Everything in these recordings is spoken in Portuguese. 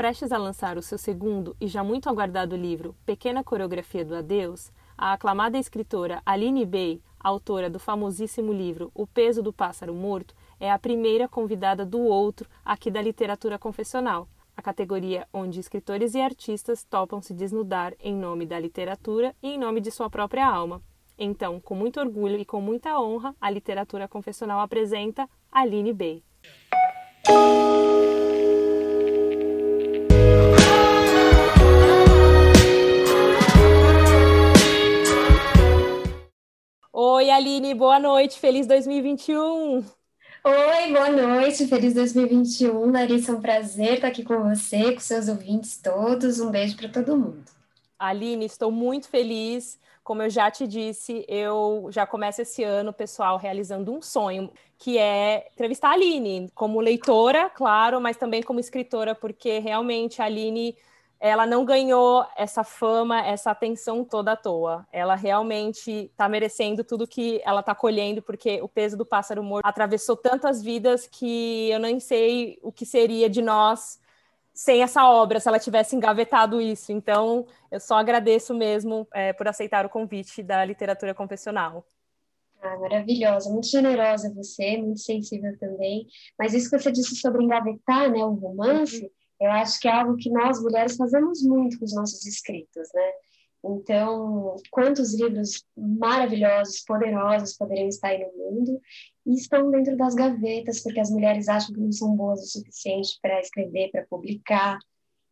Prestes a lançar o seu segundo e já muito aguardado livro Pequena Coreografia do Adeus, a aclamada escritora Aline Bey, autora do famosíssimo livro O Peso do Pássaro Morto, é a primeira convidada do outro aqui da literatura confessional, a categoria onde escritores e artistas topam se desnudar em nome da literatura e em nome de sua própria alma. Então, com muito orgulho e com muita honra, a literatura confessional apresenta Aline Bey. Oi, Aline, boa noite, feliz 2021. Oi, boa noite, feliz 2021. Larissa, é um prazer estar aqui com você, com seus ouvintes todos. Um beijo para todo mundo. Aline, estou muito feliz. Como eu já te disse, eu já começo esse ano, pessoal, realizando um sonho, que é entrevistar a Aline, como leitora, claro, mas também como escritora, porque realmente a Aline ela não ganhou essa fama, essa atenção toda à toa. Ela realmente está merecendo tudo que ela está colhendo, porque o peso do pássaro morto atravessou tantas vidas que eu nem sei o que seria de nós sem essa obra, se ela tivesse engavetado isso. Então, eu só agradeço mesmo é, por aceitar o convite da literatura confessional. Ah, maravilhosa, muito generosa você, muito sensível também. Mas isso que você disse sobre engavetar, né, o romance, uhum eu acho que é algo que nós mulheres fazemos muito com os nossos escritos, né? Então, quantos livros maravilhosos, poderosos poderiam estar aí no mundo e estão dentro das gavetas porque as mulheres acham que não são boas o suficiente para escrever, para publicar.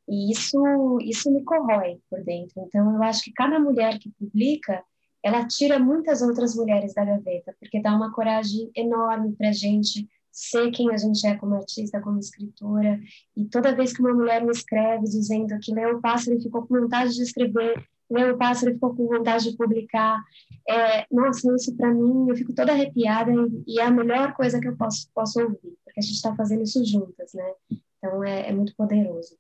E isso, isso me corrói por dentro. Então, eu acho que cada mulher que publica, ela tira muitas outras mulheres da gaveta, porque dá uma coragem enorme para a gente ser quem a gente é como artista, como escritora. E toda vez que uma mulher me escreve dizendo que leu o pássaro e ficou com vontade de escrever, leu o pássaro e ficou com vontade de publicar, é, nossa, isso para mim, eu fico toda arrepiada e, e, é a melhor coisa que eu posso, posso ouvir, porque a gente está fazendo isso juntas, né? Então é, é muito poderoso.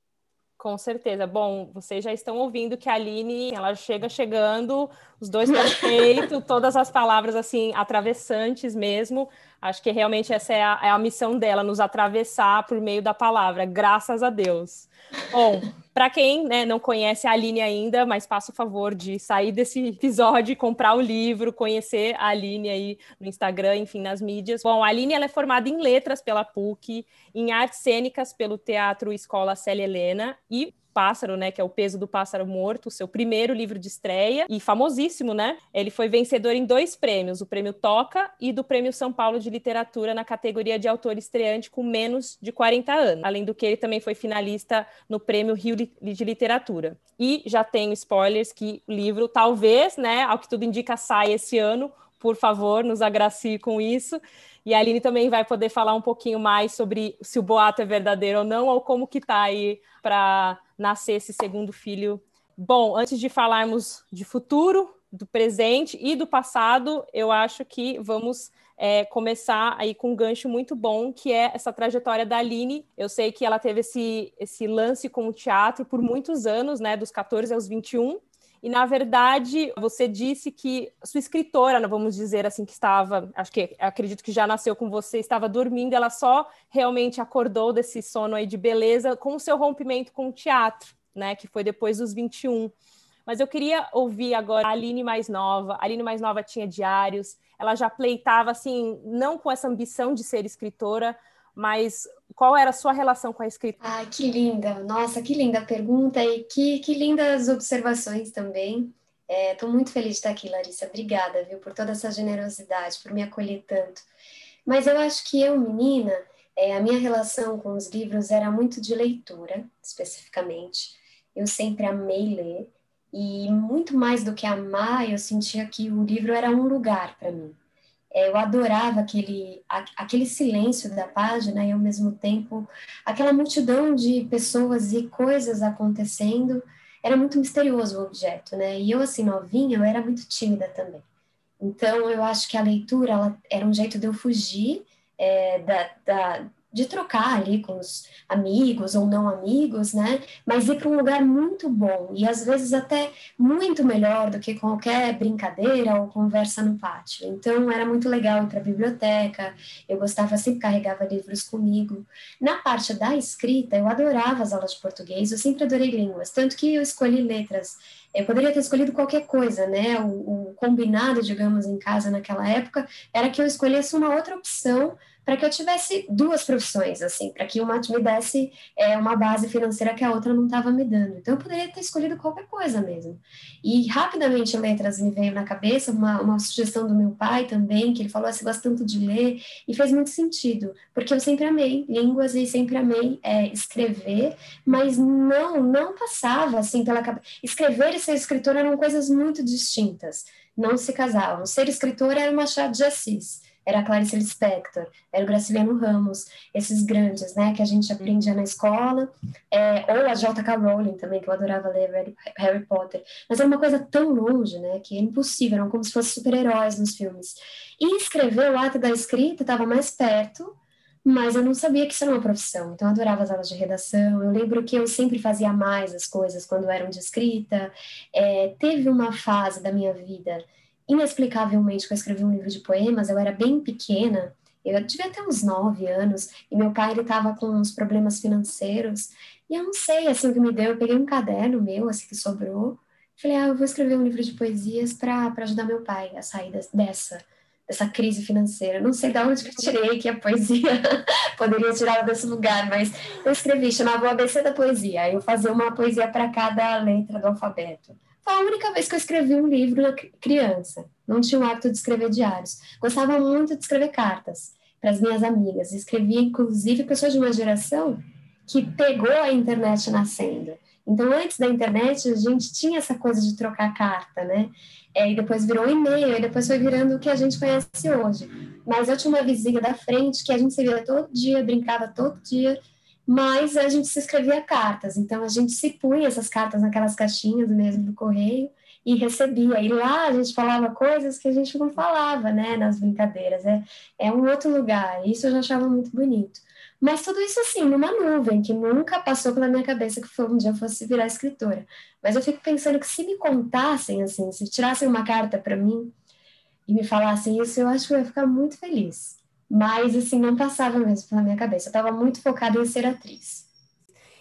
Com certeza. Bom, vocês já estão ouvindo que a Aline, ela chega chegando, os dois perfeitos, todas as palavras assim, atravessantes mesmo. Acho que realmente essa é a, é a missão dela, nos atravessar por meio da palavra, graças a Deus. Bom, para quem né, não conhece a Aline ainda, mas faça o favor de sair desse episódio, comprar o livro, conhecer a Aline aí no Instagram, enfim, nas mídias. Bom, a Aline ela é formada em letras pela PUC, em artes cênicas pelo Teatro Escola Célia Helena e Pássaro, né, que é o peso do pássaro morto, seu primeiro livro de estreia e famosíssimo, né? Ele foi vencedor em dois prêmios, o Prêmio Toca e do Prêmio São Paulo de Literatura na categoria de autor estreante com menos de 40 anos. Além do que ele também foi finalista no Prêmio Rio de Literatura. E já tenho spoilers que o livro talvez, né, ao que tudo indica, sai esse ano. Por favor, nos agracie com isso. E a Aline também vai poder falar um pouquinho mais sobre se o boato é verdadeiro ou não, ou como que tá aí para nascer esse segundo filho. Bom, antes de falarmos de futuro, do presente e do passado, eu acho que vamos é, começar aí com um gancho muito bom, que é essa trajetória da Aline. Eu sei que ela teve esse, esse lance com o teatro por muitos anos, né, dos 14 aos 21, e na verdade você disse que sua escritora, vamos dizer assim, que estava, acho que acredito que já nasceu com você, estava dormindo, ela só realmente acordou desse sono aí de beleza com o seu rompimento com o teatro, né, que foi depois dos 21. Mas eu queria ouvir agora a Aline mais nova. A Aline mais nova tinha diários, ela já pleitava assim, não com essa ambição de ser escritora, mas qual era a sua relação com a escrita? Ah, que linda! Nossa, que linda pergunta e que, que lindas observações também. Estou é, muito feliz de estar aqui, Larissa. Obrigada, viu, por toda essa generosidade, por me acolher tanto. Mas eu acho que eu, menina, é, a minha relação com os livros era muito de leitura, especificamente. Eu sempre amei ler e muito mais do que amar, eu sentia que o livro era um lugar para mim. É, eu adorava aquele, aquele silêncio da página e, ao mesmo tempo, aquela multidão de pessoas e coisas acontecendo. Era muito misterioso o objeto, né? E eu, assim, novinha, eu era muito tímida também. Então, eu acho que a leitura ela, era um jeito de eu fugir é, da, da, de trocar ali com os amigos ou não amigos, né? Mas ir para um lugar muito bom e às vezes até muito melhor do que qualquer brincadeira ou conversa no pátio. Então era muito legal ir para a biblioteca. Eu gostava sempre carregava livros comigo. Na parte da escrita, eu adorava as aulas de português. Eu sempre adorei línguas, tanto que eu escolhi letras. Eu poderia ter escolhido qualquer coisa, né? O, o combinado, digamos, em casa naquela época era que eu escolhesse uma outra opção para que eu tivesse duas profissões, assim, para que uma me desse é, uma base financeira que a outra não estava me dando. Então, eu poderia ter escolhido qualquer coisa mesmo. E rapidamente letras me veio na cabeça, uma, uma sugestão do meu pai também, que ele falou assim, gosta tanto de ler, e fez muito sentido, porque eu sempre amei línguas e sempre amei é, escrever, mas não, não passava assim pela cabeça. Escrever e ser escritor eram coisas muito distintas, não se casavam. Ser escritor era uma Machado de Assis era a Clarice Lispector, era o Graciliano Ramos, esses grandes, né, que a gente aprendia na escola, é, ou a J.K. Rowling também, que eu adorava ler Harry, Potter, mas era uma coisa tão longe, né, que é impossível, eram como se fossem super-heróis nos filmes. E escrever, o ato da escrita estava mais perto, mas eu não sabia que isso era uma profissão, então eu adorava as aulas de redação, eu lembro que eu sempre fazia mais as coisas quando eram de escrita, é, teve uma fase da minha vida inexplicavelmente, que eu escrevi um livro de poemas, eu era bem pequena, eu devia ter uns nove anos, e meu pai, ele estava com uns problemas financeiros, e eu não sei, assim, o que me deu, eu peguei um caderno meu, assim, que sobrou, falei, ah, eu vou escrever um livro de poesias para ajudar meu pai a sair dessa, dessa crise financeira. Não sei de onde que eu tirei que a poesia poderia tirar desse lugar, mas eu escrevi, chamava o ABC da poesia, eu fazia uma poesia para cada letra do alfabeto. A única vez que eu escrevi um livro criança. Não tinha o hábito de escrever diários. Gostava muito de escrever cartas para as minhas amigas. Escrevia, inclusive, pessoas de uma geração que pegou a internet nascendo. Então, antes da internet, a gente tinha essa coisa de trocar carta, né? É, e depois virou e-mail, e depois foi virando o que a gente conhece hoje. Mas eu tinha uma vizinha da frente que a gente se via todo dia, brincava todo dia, mas a gente se escrevia cartas, então a gente se punha essas cartas naquelas caixinhas mesmo do correio e recebia. E lá a gente falava coisas que a gente não falava, né, nas brincadeiras. É, é um outro lugar, isso eu já achava muito bonito. Mas tudo isso assim, numa nuvem, que nunca passou pela minha cabeça que um dia eu fosse virar escritora. Mas eu fico pensando que se me contassem, assim, se tirassem uma carta para mim e me falassem isso, eu acho que eu ia ficar muito feliz. Mas, assim, não passava mesmo pela minha cabeça. Eu estava muito focada em ser atriz.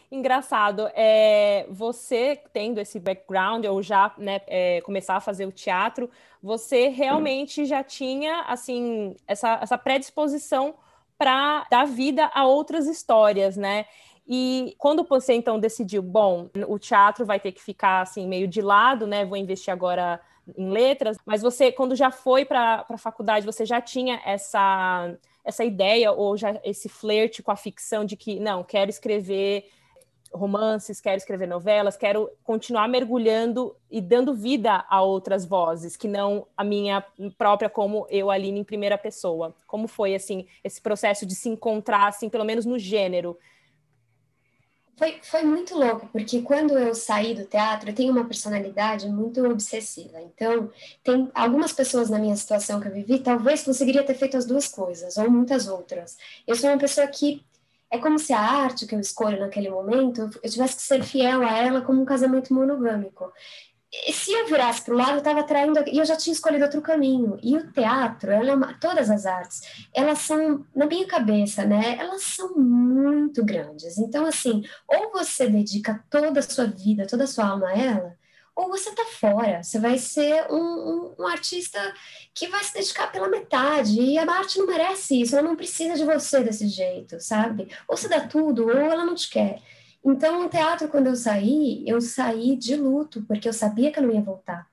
Engraçado, é, você tendo esse background, ou já né, é, começar a fazer o teatro, você realmente já tinha, assim, essa, essa predisposição para dar vida a outras histórias, né? E quando você então decidiu, bom, o teatro vai ter que ficar assim meio de lado, né? Vou investir agora em letras, mas você, quando já foi para a faculdade, você já tinha essa, essa ideia ou já esse flerte com a ficção de que, não, quero escrever romances, quero escrever novelas, quero continuar mergulhando e dando vida a outras vozes, que não a minha própria como eu, Aline, em primeira pessoa. Como foi, assim, esse processo de se encontrar, assim, pelo menos no gênero, foi, foi muito louco, porque quando eu saí do teatro, eu tenho uma personalidade muito obsessiva. Então, tem algumas pessoas na minha situação que eu vivi, talvez conseguiria ter feito as duas coisas, ou muitas outras. Eu sou uma pessoa que é como se a arte que eu escolho naquele momento, eu tivesse que ser fiel a ela como um casamento monogâmico se eu virasse para o lado, eu estava atraindo. E eu já tinha escolhido outro caminho. E o teatro, ela, é todas as artes, elas são, na minha cabeça, né? Elas são muito grandes. Então, assim, ou você dedica toda a sua vida, toda a sua alma a ela, ou você está fora. Você vai ser um, um, um, artista que vai se dedicar pela metade. E a arte não merece isso. Ela não precisa de você desse jeito, sabe? Ou você dá tudo, ou ela não te quer. Então, no teatro, quando eu saí, eu saí de luto, porque eu sabia que eu não ia voltar.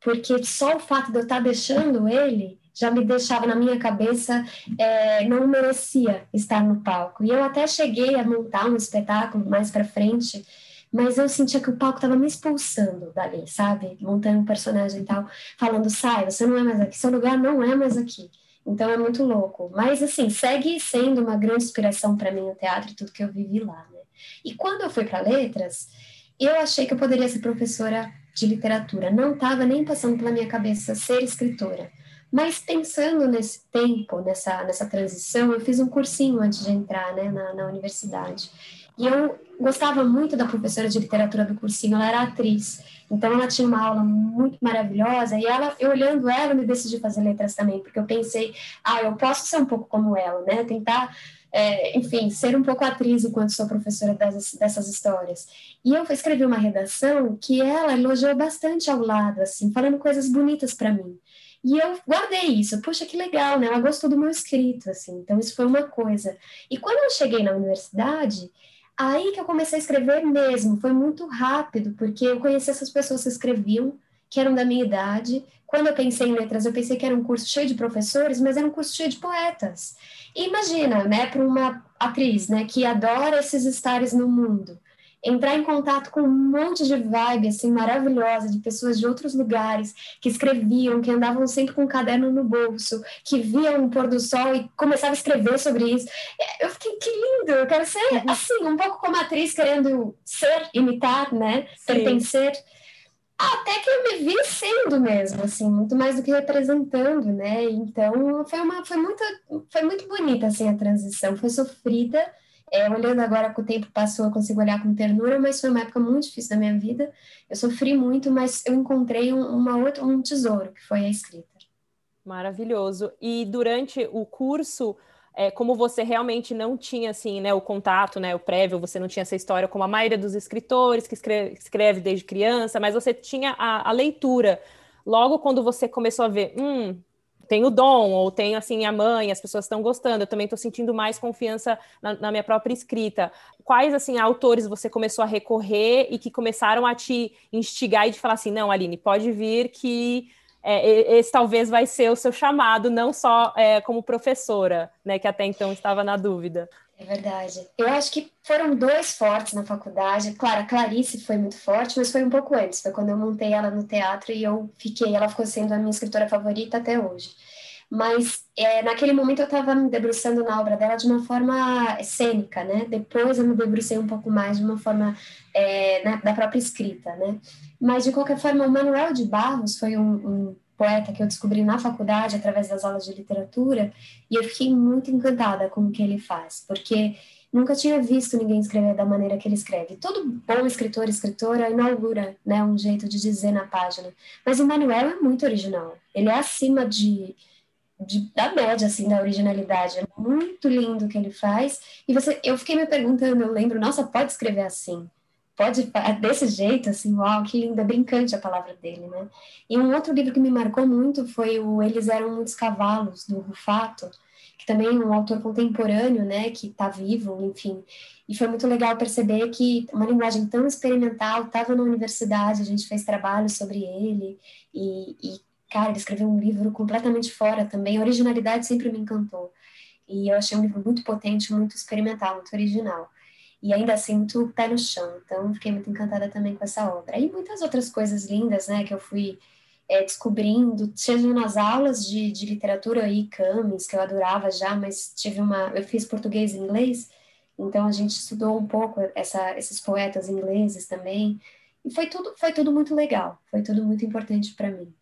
Porque só o fato de eu estar deixando ele já me deixava na minha cabeça, é, não merecia estar no palco. E eu até cheguei a montar um espetáculo mais para frente, mas eu sentia que o palco estava me expulsando dali, sabe? Montando um personagem e tal, falando, sai, você não é mais aqui, seu lugar não é mais aqui. Então é muito louco. Mas, assim, segue sendo uma grande inspiração para mim o teatro e tudo que eu vivi lá. Né? E quando eu fui para letras, eu achei que eu poderia ser professora de literatura. Não estava nem passando pela minha cabeça ser escritora. Mas pensando nesse tempo, nessa, nessa transição, eu fiz um cursinho antes de entrar né, na, na universidade. E eu gostava muito da professora de literatura do cursinho, ela era atriz. Então ela tinha uma aula muito maravilhosa e ela, eu olhando ela, eu me decidi fazer letras também, porque eu pensei, ah, eu posso ser um pouco como ela, né? Tentar é, enfim, ser um pouco atriz enquanto sou professora dessas, dessas histórias. E eu escrevi uma redação que ela elogiou bastante ao lado, assim, falando coisas bonitas para mim. E eu guardei isso. Poxa, que legal, né? Ela gostou do meu escrito, assim. Então, isso foi uma coisa. E quando eu cheguei na universidade, aí que eu comecei a escrever mesmo. Foi muito rápido, porque eu conheci essas pessoas que escreviam, que eram da minha idade. Quando eu pensei em letras, eu pensei que era um curso cheio de professores, mas era um curso cheio de poetas. E imagina, né, para uma atriz, né, que adora esses estares no mundo, entrar em contato com um monte de vibe assim maravilhosa de pessoas de outros lugares que escreviam, que andavam sempre com um caderno no bolso, que viam o pôr do sol e começavam a escrever sobre isso. Eu fiquei que lindo, eu quero ser uhum. assim, um pouco como atriz querendo ser, imitar, né, Sim. pertencer. Até que eu me vi sendo mesmo, assim, muito mais do que representando, né? Então, foi uma, foi muito, foi muito bonita, assim, a transição. Foi sofrida, é, olhando agora que o tempo passou, eu consigo olhar com ternura, mas foi uma época muito difícil da minha vida. Eu sofri muito, mas eu encontrei um, uma outra, um tesouro, que foi a escrita. Maravilhoso. E durante o curso, é, como você realmente não tinha assim, né, o contato, né, o prévio, você não tinha essa história como a maioria dos escritores que escreve, escreve desde criança, mas você tinha a, a, leitura. Logo quando você começou a ver, hum, tenho dom ou tenho assim a mãe, as pessoas estão gostando, eu também estou sentindo mais confiança na, na, minha própria escrita. Quais assim autores você começou a recorrer e que começaram a te instigar e de falar assim, não, Aline, pode vir que é, esse talvez vai ser o seu chamado, não só é, como professora, né, que até então estava na dúvida. É verdade. Eu acho que foram dois fortes na faculdade. Claro, a Clarice foi muito forte, mas foi um pouco antes. Foi quando eu montei ela no teatro e eu fiquei. Ela ficou sendo a minha escritora favorita até hoje. Mas é, naquele momento eu estava me debruçando na obra dela de uma forma cênica, né? Depois eu me debrucei um pouco mais de uma forma é, na, da própria escrita, né? Mas, de qualquer forma, o Manuel de Barros foi um, um poeta que eu descobri na faculdade, através das aulas de literatura, e eu fiquei muito encantada com o que ele faz, porque nunca tinha visto ninguém escrever da maneira que ele escreve. Todo bom escritor, escritora, inaugura né, um jeito de dizer na página. Mas o Manuel é muito original. Ele é acima de, de, da média, assim, da originalidade. É muito lindo o que ele faz. E você, eu fiquei me perguntando, eu lembro, nossa, pode escrever assim? pode desse jeito, assim, uau, que linda, brincante a palavra dele, né? E um outro livro que me marcou muito foi o Eles Eram Muitos Cavalos, do Rufato, que também é um autor contemporâneo, né, que está vivo, enfim. E foi muito legal perceber que uma linguagem tão experimental estava na universidade, a gente fez trabalho sobre ele, e, e, cara, ele escreveu um livro completamente fora também, a originalidade sempre me encantou. E eu achei um livro muito potente, muito experimental, muito original e ainda assim muito pé no chão. Então, fiquei muito encantada também com essa obra. E muitas outras coisas lindas, né, que eu fui é, descobrindo, seja nas aulas de, de literatura e Camis, que eu adorava já, mas tive uma, eu fiz português e inglês, então a gente estudou um pouco essa, esses poetas ingleses também, e foi tudo, foi tudo muito legal, foi tudo muito importante para mim.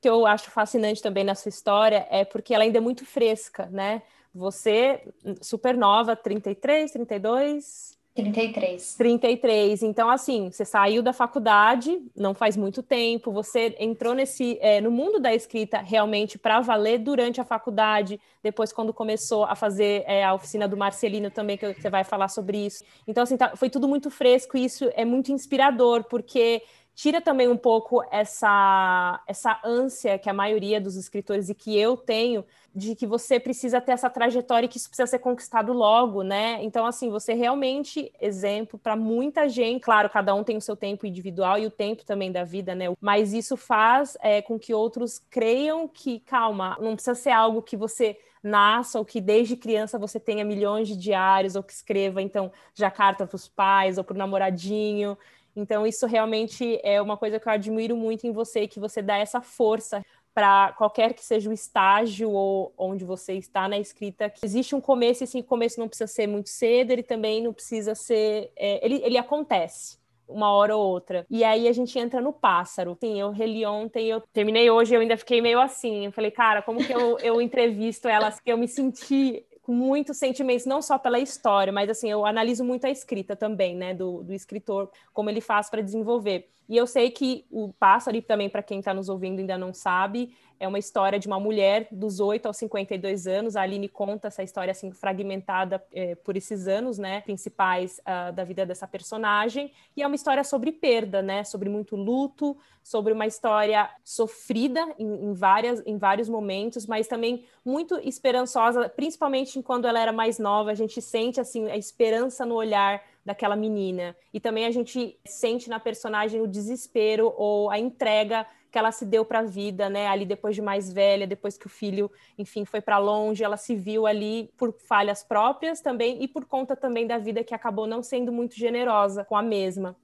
Que eu acho fascinante também na sua história é porque ela ainda é muito fresca, né? Você, super nova, 33, 32, 33. 33. Então, assim, você saiu da faculdade, não faz muito tempo, você entrou nesse é, no mundo da escrita realmente para valer durante a faculdade, depois quando começou a fazer é, a oficina do Marcelino também, que você vai falar sobre isso. Então, assim, tá, foi tudo muito fresco e isso é muito inspirador, porque tira também um pouco essa, essa ânsia que a maioria dos escritores e que eu tenho de que você precisa ter essa trajetória e que isso precisa ser conquistado logo, né? Então, assim, você realmente exemplo para muita gente. Claro, cada um tem o seu tempo individual e o tempo também da vida, né? Mas isso faz é, com que outros creiam que, calma, não precisa ser algo que você nasça ou que desde criança você tenha milhões de diários ou que escreva, então, já carta para os pais ou para o namoradinho. Então, isso realmente é uma coisa que eu admiro muito em você, que você dá essa força para qualquer que seja o estágio ou onde você está na escrita, que existe um começo, e esse começo não precisa ser muito cedo, ele também não precisa ser. É, ele, ele acontece. uma hora ou outra. E aí a gente entra no pássaro. Sim, eu reli ontem, eu terminei hoje, eu ainda fiquei meio assim. Eu falei, cara, como que eu, eu entrevisto elas que eu me senti muitos sentimentos, não só pela história, mas assim, eu analiso muito a escrita também, né, do, do escritor, como ele faz para desenvolver. E eu sei que o Pássaro, e também para quem está nos ouvindo ainda não sabe, é uma história de uma mulher dos 8 aos 52 anos. A Aline conta essa história assim fragmentada é, por esses anos, né, principais uh, da vida dessa personagem. E é uma história sobre perda, né, sobre muito luto, sobre uma história sofrida em, em, várias, em vários momentos, mas também muito esperançosa, principalmente quando ela era mais nova. A gente sente assim a esperança no olhar daquela menina. E também a gente sente na personagem o desespero ou a entrega que ela se deu para a vida, né? Ali depois de mais velha, depois que o filho, enfim, foi para longe, ela se viu ali por falhas próprias também e por conta também da vida que acabou não sendo muito generosa com a mesma.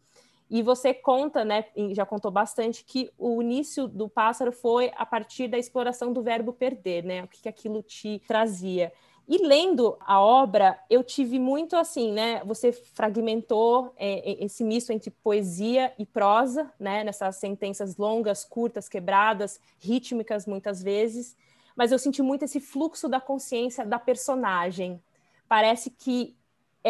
E você conta, né, já contou bastante, que o início do pássaro foi a partir da exploração do verbo perder, né? O que, que aquilo te trazia. E lendo a obra, eu tive muito assim, né? Você fragmentou é, esse misto entre poesia e prosa, né? Nessas sentenças longas, curtas, quebradas, rítmicas muitas vezes. Mas eu senti muito esse fluxo da consciência da personagem. Parece que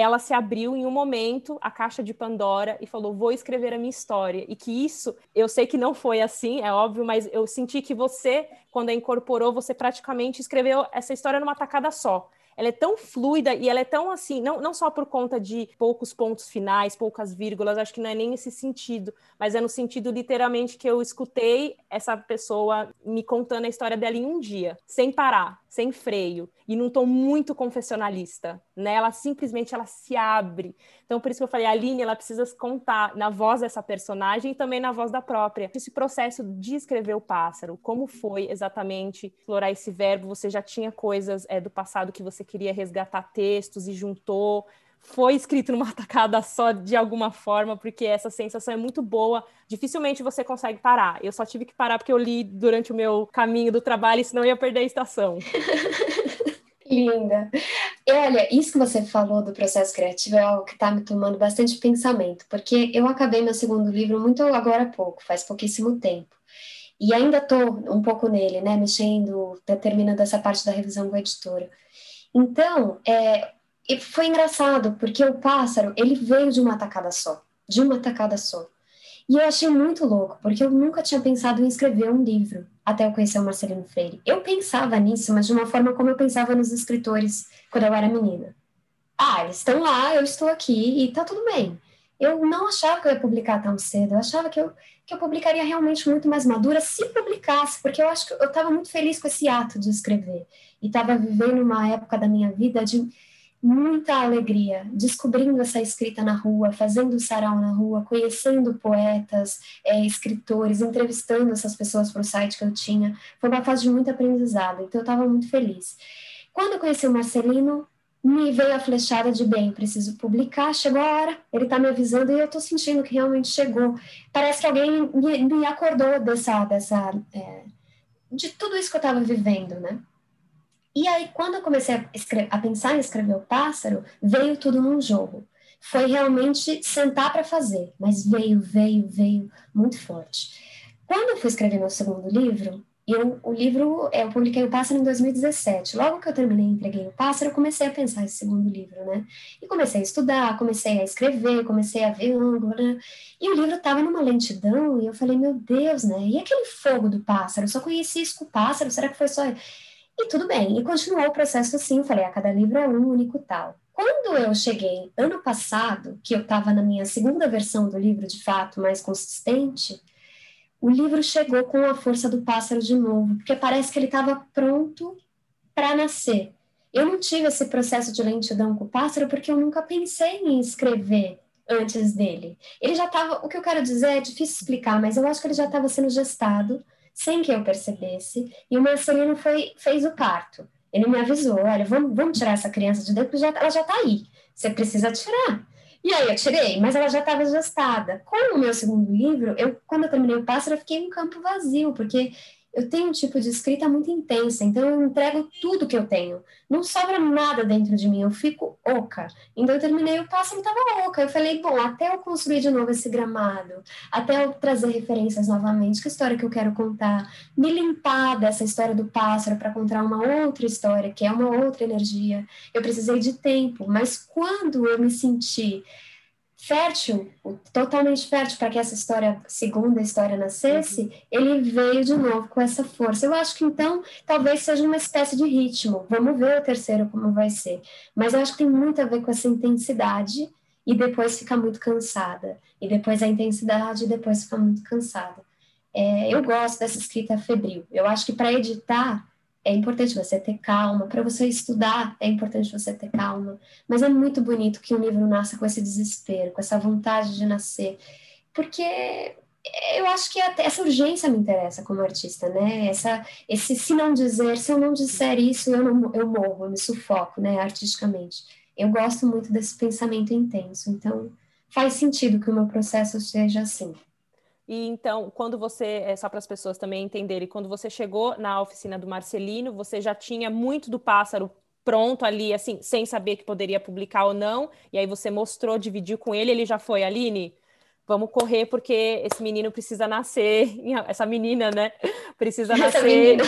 ela se abriu em um momento a caixa de Pandora e falou: Vou escrever a minha história. E que isso, eu sei que não foi assim, é óbvio, mas eu senti que você, quando a incorporou, você praticamente escreveu essa história numa tacada só ela é tão fluida e ela é tão assim, não, não só por conta de poucos pontos finais, poucas vírgulas, acho que não é nem nesse sentido, mas é no sentido literalmente que eu escutei essa pessoa me contando a história dela em um dia, sem parar, sem freio e num tom muito confessionalista, né? Ela simplesmente ela se abre. Então por isso que eu falei, a Aline, ela precisa contar na voz dessa personagem e também na voz da própria. Esse processo de escrever o pássaro, como foi exatamente explorar esse verbo? Você já tinha coisas é, do passado que você queria resgatar textos e juntou? foi escrito numa tacada só de alguma forma, porque essa sensação é muito boa. Dificilmente você consegue parar. Eu só tive que parar porque eu li durante o meu caminho do trabalho, senão eu ia perder a estação. Linda. E olha, isso que você falou do processo criativo é algo que está me tomando bastante pensamento, porque eu acabei meu segundo livro muito agora há pouco, faz pouquíssimo tempo. E ainda estou um pouco nele, né, mexendo, terminando essa parte da revisão com a editora. Então, é, foi engraçado, porque o pássaro, ele veio de uma tacada só, de uma tacada só. E eu achei muito louco, porque eu nunca tinha pensado em escrever um livro até eu conhecer o Marcelino Freire. Eu pensava nisso, mas de uma forma como eu pensava nos escritores quando eu era menina. Ah, eles estão lá, eu estou aqui e tá tudo bem. Eu não achava que eu ia publicar tão cedo, eu achava que eu, que eu publicaria realmente muito mais madura se publicasse, porque eu acho que eu estava muito feliz com esse ato de escrever. E estava vivendo uma época da minha vida de muita alegria, descobrindo essa escrita na rua, fazendo sarau na rua, conhecendo poetas, é, escritores, entrevistando essas pessoas para o site que eu tinha. Foi uma fase de muito aprendizado, então eu estava muito feliz. Quando eu conheci o Marcelino, me veio a flechada de bem, preciso publicar, chegou a hora, ele está me avisando e eu estou sentindo que realmente chegou. Parece que alguém me, me acordou dessa, dessa é, de tudo isso que eu estava vivendo, né? E aí, quando eu comecei a, a pensar em escrever o pássaro, veio tudo num jogo. Foi realmente sentar para fazer, mas veio, veio, veio muito forte. Quando eu fui escrever meu segundo livro, eu, o livro, eu publiquei o Pássaro em 2017. Logo que eu terminei e entreguei o Pássaro, eu comecei a pensar esse segundo livro, né? E comecei a estudar, comecei a escrever, comecei a ver ângulo, né? E o livro estava numa lentidão, e eu falei, meu Deus, né? E aquele fogo do pássaro? Eu só conheci isso com o pássaro, será que foi só... E tudo bem, e continuou o processo assim, falei, a cada livro é um único tal. Quando eu cheguei ano passado, que eu estava na minha segunda versão do livro, de fato, mais consistente, o livro chegou com a força do pássaro de novo, porque parece que ele estava pronto para nascer. Eu não tive esse processo de lentidão com o pássaro porque eu nunca pensei em escrever antes dele. Ele já estava, o que eu quero dizer é difícil explicar, mas eu acho que ele já estava sendo gestado sem que eu percebesse, e o Marcelino foi, fez o parto. Ele me avisou, olha, vamos, vamos tirar essa criança de dentro, já, ela já está aí, você precisa tirar. E aí eu tirei, mas ela já estava gestada. Com o meu segundo livro, eu, quando eu terminei o pássaro, eu fiquei em um campo vazio, porque eu tenho um tipo de escrita muito intensa, então eu entrego tudo que eu tenho. Não sobra nada dentro de mim, eu fico oca. Então eu terminei o pássaro e estava oca. Eu falei, bom, até eu construir de novo esse gramado, até eu trazer referências novamente, que história que eu quero contar, me limpar dessa história do pássaro para contar uma outra história, que é uma outra energia. Eu precisei de tempo, mas quando eu me senti fértil, totalmente fértil para que essa história, segunda história nascesse, ele veio de novo com essa força. Eu acho que então talvez seja uma espécie de ritmo. Vamos ver o terceiro como vai ser. Mas eu acho que tem muito a ver com essa intensidade e depois fica muito cansada. E depois a intensidade e depois fica muito cansada. É, eu gosto dessa escrita febril. Eu acho que para editar é importante você ter calma, para você estudar é importante você ter calma, mas é muito bonito que um livro nasça com esse desespero, com essa vontade de nascer, porque eu acho que essa urgência me interessa como artista, né? Essa, esse se não dizer, se eu não disser isso, eu não, eu morro, eu me sufoco, né? Artisticamente. Eu gosto muito desse pensamento intenso, então faz sentido que o meu processo seja assim. E então, quando você, é só para as pessoas também entenderem, quando você chegou na oficina do Marcelino, você já tinha muito do pássaro pronto ali, assim, sem saber que poderia publicar ou não, e aí você mostrou, dividiu com ele, ele já foi, Aline, vamos correr porque esse menino precisa nascer, essa menina, né, precisa nascer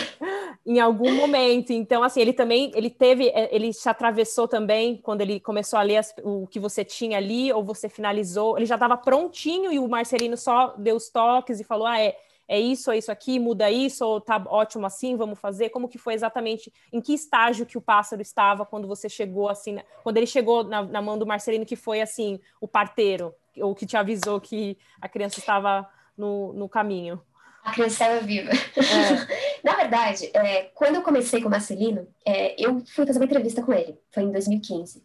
em algum momento. Então, assim, ele também, ele teve, é, ele se atravessou também quando ele começou a ler as, o que você tinha ali, ou você finalizou, ele já estava prontinho e o Marcelino só deu os toques e falou, ah, é, é isso, é isso aqui, muda isso, ou tá ótimo assim, vamos fazer. Como que foi exatamente, em que estágio que o pássaro estava quando você chegou, assim, quando ele chegou na, na mão do Marcelino, que foi, assim, o parteiro, ou que te avisou que a criança estava no, no caminho? A criança estava viva. É. Na verdade, é, quando eu comecei com o Marcelino, é, eu fui fazer uma entrevista com ele. Foi em 2015.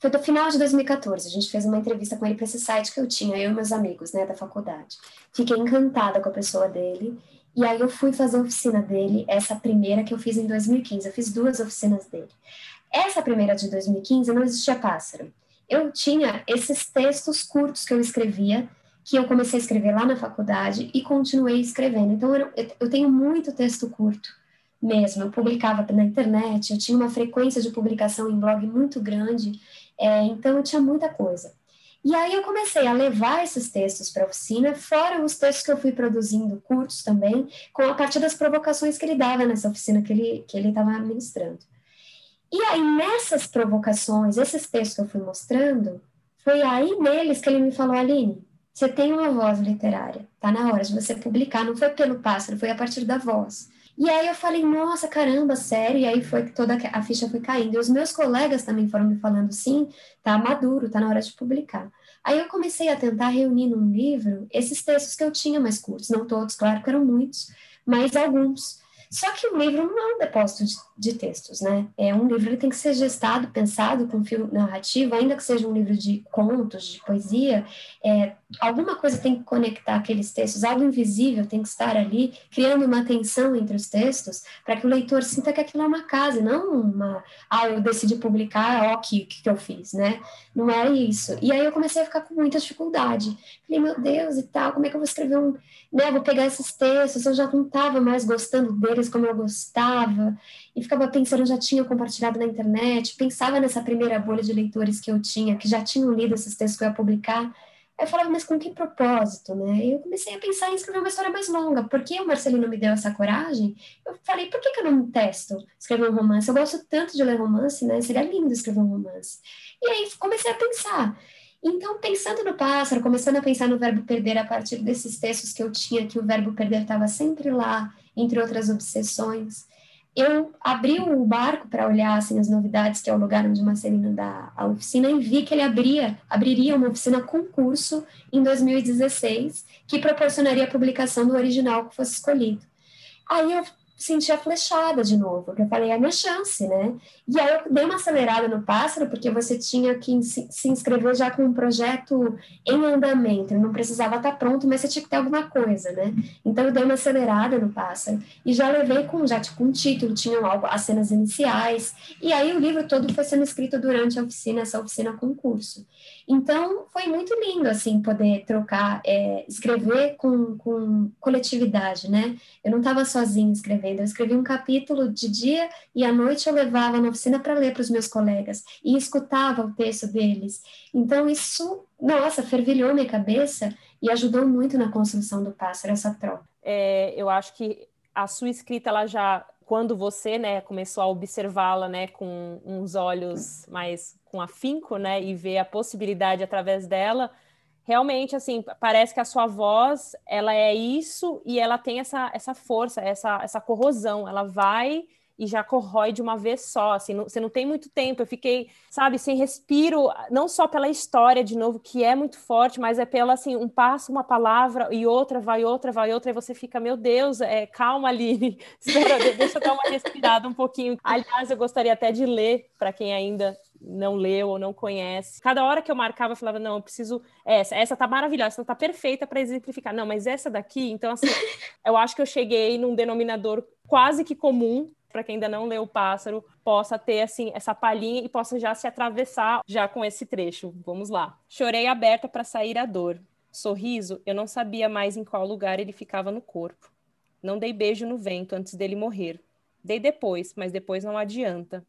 Foi do final de 2014. A gente fez uma entrevista com ele para esse site que eu tinha, eu e meus amigos, né, da faculdade. Fiquei encantada com a pessoa dele. E aí eu fui fazer a oficina dele, essa primeira que eu fiz em 2015. Eu fiz duas oficinas dele. Essa primeira de 2015 não existia pássaro. Eu tinha esses textos curtos que eu escrevia que eu comecei a escrever lá na faculdade e continuei escrevendo. Então, eu, eu tenho muito texto curto mesmo. Eu publicava na internet, eu tinha uma frequência de publicação em blog muito grande, é, então eu tinha muita coisa. E aí eu comecei a levar esses textos para a oficina, fora os textos que eu fui produzindo, curtos também, com a partir das provocações que ele dava nessa oficina que ele que ele estava ministrando. E aí nessas provocações, esses textos que eu fui mostrando, foi aí neles que ele me falou, Aline, você tem uma voz literária, tá na hora de você publicar, não foi pelo pássaro, foi a partir da voz. E aí eu falei, nossa, caramba, sério, e aí foi que toda a ficha foi caindo. E os meus colegas também foram me falando, sim, tá maduro, tá na hora de publicar. Aí eu comecei a tentar reunir num livro esses textos que eu tinha mais curtos, não todos, claro que eram muitos, mas alguns. Só que o livro não é um depósito de, de, textos, né? É um livro ele tem que ser gestado, pensado com fio narrativo, ainda que seja um livro de contos, de poesia, é, alguma coisa tem que conectar aqueles textos, algo invisível tem que estar ali, criando uma tensão entre os textos, para que o leitor sinta que aquilo é uma casa, não uma, ah, eu decidi publicar, ó, que que eu fiz, né? Não é isso. E aí eu comecei a ficar com muita dificuldade. Falei, meu Deus, e tal, como é que eu vou escrever um, né, vou pegar esses textos, eu já não estava mais gostando deles como eu gostava, e ficava pensando, já tinha compartilhado na internet, pensava nessa primeira bolha de leitores que eu tinha, que já tinham lido esses textos que eu ia publicar, Aí eu falava, mas com que propósito, né? E eu comecei a pensar em escrever uma história mais longa. Porque o Marcelino me deu essa coragem, eu falei, por que, que eu não testo escrever um romance? Eu gosto tanto de ler romance, né? Seria lindo escrever um romance. E aí comecei a pensar. Então, pensando no pássaro, começando a pensar no verbo perder a partir desses textos que eu tinha, que o verbo perder estava sempre lá, entre outras obsessões, eu abri o barco para olhar assim, as novidades, que é o lugar onde Marcelino dá a oficina, e vi que ele abria, abriria uma oficina concurso em 2016, que proporcionaria a publicação do original que fosse escolhido. Aí eu senti a flechada de novo, porque eu falei, é a minha chance, né? E aí eu dei uma acelerada no pássaro, porque você tinha que se inscrever já com um projeto em andamento, não precisava estar pronto, mas você tinha que ter alguma coisa, né? Então eu dei uma acelerada no pássaro e já levei com, já tipo, um título, tinham algo, as cenas iniciais, e aí o livro todo foi sendo escrito durante a oficina, essa oficina concurso. Então, foi muito lindo, assim, poder trocar, é, escrever com, com coletividade, né? Eu não estava sozinha escrevendo, eu escrevi um capítulo de dia e à noite eu levava na oficina para ler para os meus colegas e escutava o texto deles. Então, isso, nossa, fervilhou minha cabeça e ajudou muito na construção do pássaro, essa troca. É, eu acho que a sua escrita, ela já quando você, né, começou a observá-la, né, com uns olhos mais com afinco, né, e ver a possibilidade através dela, realmente, assim, parece que a sua voz, ela é isso e ela tem essa, essa força, essa, essa corrosão, ela vai e já corrói de uma vez só, assim, não, você não tem muito tempo. Eu fiquei, sabe, sem respiro, não só pela história, de novo, que é muito forte, mas é pela, assim, um passo, uma palavra, e outra, vai outra, vai outra, e você fica, meu Deus, é, calma, Aline, espera, deixa eu dar uma respirada um pouquinho. Aliás, eu gostaria até de ler, para quem ainda não leu ou não conhece. Cada hora que eu marcava, eu falava, não, eu preciso essa, essa tá maravilhosa, essa tá perfeita para exemplificar. Não, mas essa daqui, então assim, eu acho que eu cheguei num denominador quase que comum para quem ainda não leu o pássaro, possa ter assim essa palhinha e possa já se atravessar já com esse trecho. Vamos lá. Chorei aberta para sair a dor. Sorriso, eu não sabia mais em qual lugar ele ficava no corpo. Não dei beijo no vento antes dele morrer. Dei depois, mas depois não adianta.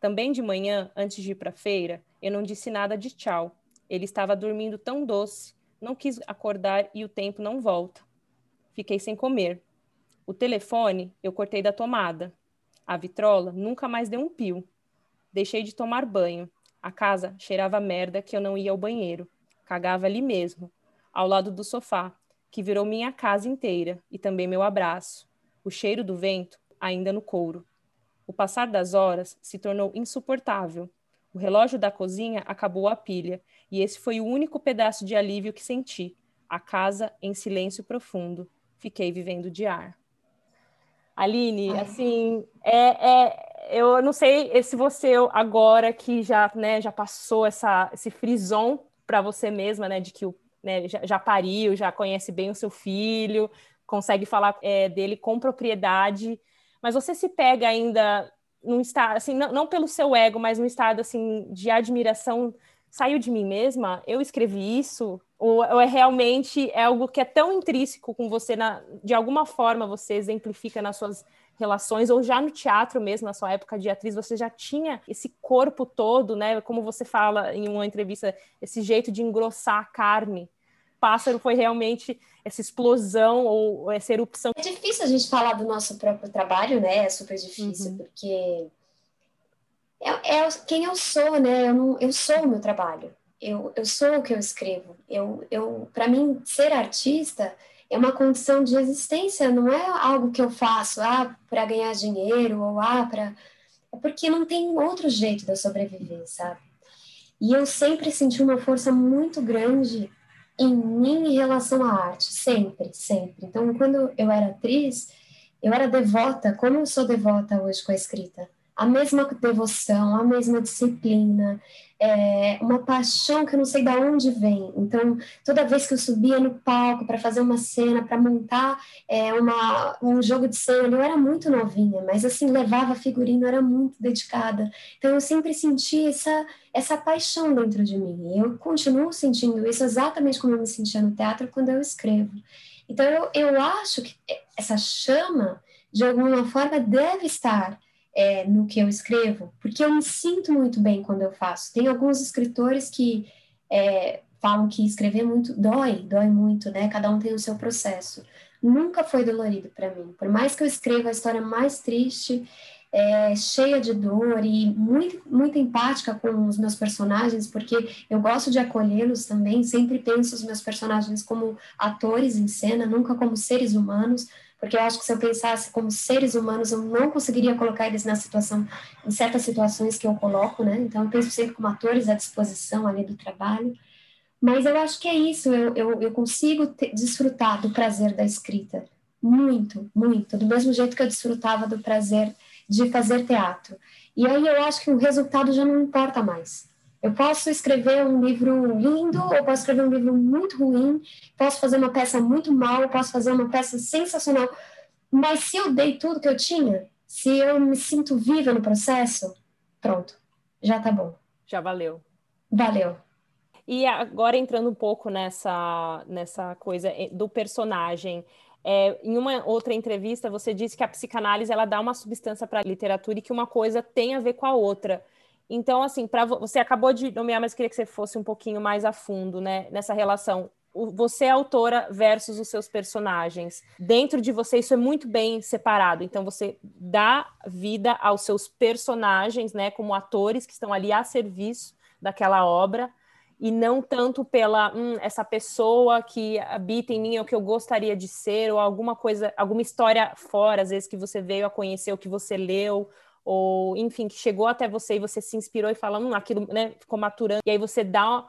Também de manhã, antes de ir para a feira, eu não disse nada de tchau. Ele estava dormindo tão doce, não quis acordar e o tempo não volta. Fiquei sem comer. O telefone eu cortei da tomada. A vitrola nunca mais deu um pio. Deixei de tomar banho. A casa cheirava merda que eu não ia ao banheiro. Cagava ali mesmo, ao lado do sofá, que virou minha casa inteira e também meu abraço. O cheiro do vento ainda no couro. O passar das horas se tornou insuportável. O relógio da cozinha acabou a pilha e esse foi o único pedaço de alívio que senti. A casa em silêncio profundo. Fiquei vivendo de ar. Aline, assim, é, é, eu não sei se você agora que já, né, já passou essa, esse frison para você mesma, né, de que o, né, já, já, pariu, já conhece bem o seu filho, consegue falar é, dele com propriedade, mas você se pega ainda num estado, assim, não, não pelo seu ego, mas num estado, assim, de admiração, saiu de mim mesma, eu escrevi isso, ou, ou, é realmente é algo que é tão intrínseco com você, na, de alguma forma você exemplifica nas suas relações, ou já no teatro mesmo, na sua época de atriz, você já tinha esse corpo todo, né? Como você fala em uma entrevista, esse jeito de engrossar a carne. Pássaro foi realmente essa explosão ou essa erupção. É difícil a gente falar do nosso próprio trabalho, né? É super difícil, uhum. porque é, é, quem eu sou, né? Eu, não, eu sou o meu trabalho eu, eu sou o que eu escrevo. Eu, eu, para mim, ser artista é uma condição de existência, não é algo que eu faço ah, para ganhar dinheiro ou ah, para. É porque não tem outro jeito de eu sobreviver, sabe? E eu sempre senti uma força muito grande em mim em relação à arte, sempre, sempre. Então, quando eu era atriz, eu era devota, como eu sou devota hoje com a escrita a mesma devoção, a mesma disciplina, é, uma paixão que eu não sei de onde vem. Então, toda vez que eu subia no palco para fazer uma cena, para montar é, uma, um jogo de cena, eu era muito novinha, mas assim, levava figurino, era muito dedicada. Então, eu sempre senti essa, essa paixão dentro de mim. E eu continuo sentindo isso exatamente como eu me sentia no teatro quando eu escrevo. Então, eu, eu acho que essa chama, de alguma forma, deve estar é, no que eu escrevo, porque eu me sinto muito bem quando eu faço. Tem alguns escritores que é, falam que escrever muito dói, dói muito, né? Cada um tem o seu processo. Nunca foi dolorido para mim. Por mais que eu escreva a história mais triste, é, cheia de dor e muito, muito empática com os meus personagens, porque eu gosto de acolhê-los também, sempre penso os meus personagens como atores em cena, nunca como seres humanos, porque eu acho que se eu pensasse como seres humanos, eu não conseguiria colocar eles na situação, em certas situações que eu coloco, né? Então, eu penso sempre como atores à disposição ali do trabalho. Mas eu acho que é isso, eu, eu, eu consigo desfrutar do prazer da escrita, muito, muito, do mesmo jeito que eu desfrutava do prazer de fazer teatro. E aí eu acho que o resultado já não importa mais. Eu posso escrever um livro lindo, ou posso escrever um livro muito ruim, posso fazer uma peça muito mal, posso fazer uma peça sensacional, mas se eu dei tudo que eu tinha, se eu me sinto viva no processo, pronto, já tá bom. Já valeu. Valeu. E agora entrando um pouco nessa, nessa coisa eh, do personagem, é, em uma outra entrevista você disse que a psicanálise ela dá uma substância para a literatura e que uma coisa tem a ver com a outra. Então, assim, para você acabou de nomear, mas queria que você fosse um pouquinho mais a fundo, né, nessa relação. Você é autora versus os seus personagens. Dentro de você isso é muito bem separado. Então você dá vida aos seus personagens, né, como atores que estão ali a serviço daquela obra e não tanto pela hum, essa pessoa que habita em mim ou que eu gostaria de ser ou alguma coisa, alguma história fora, às vezes que você veio a conhecer ou que você leu ou enfim que chegou até você e você se inspirou e fala hum, aquilo, né, ficou maturando e aí você dá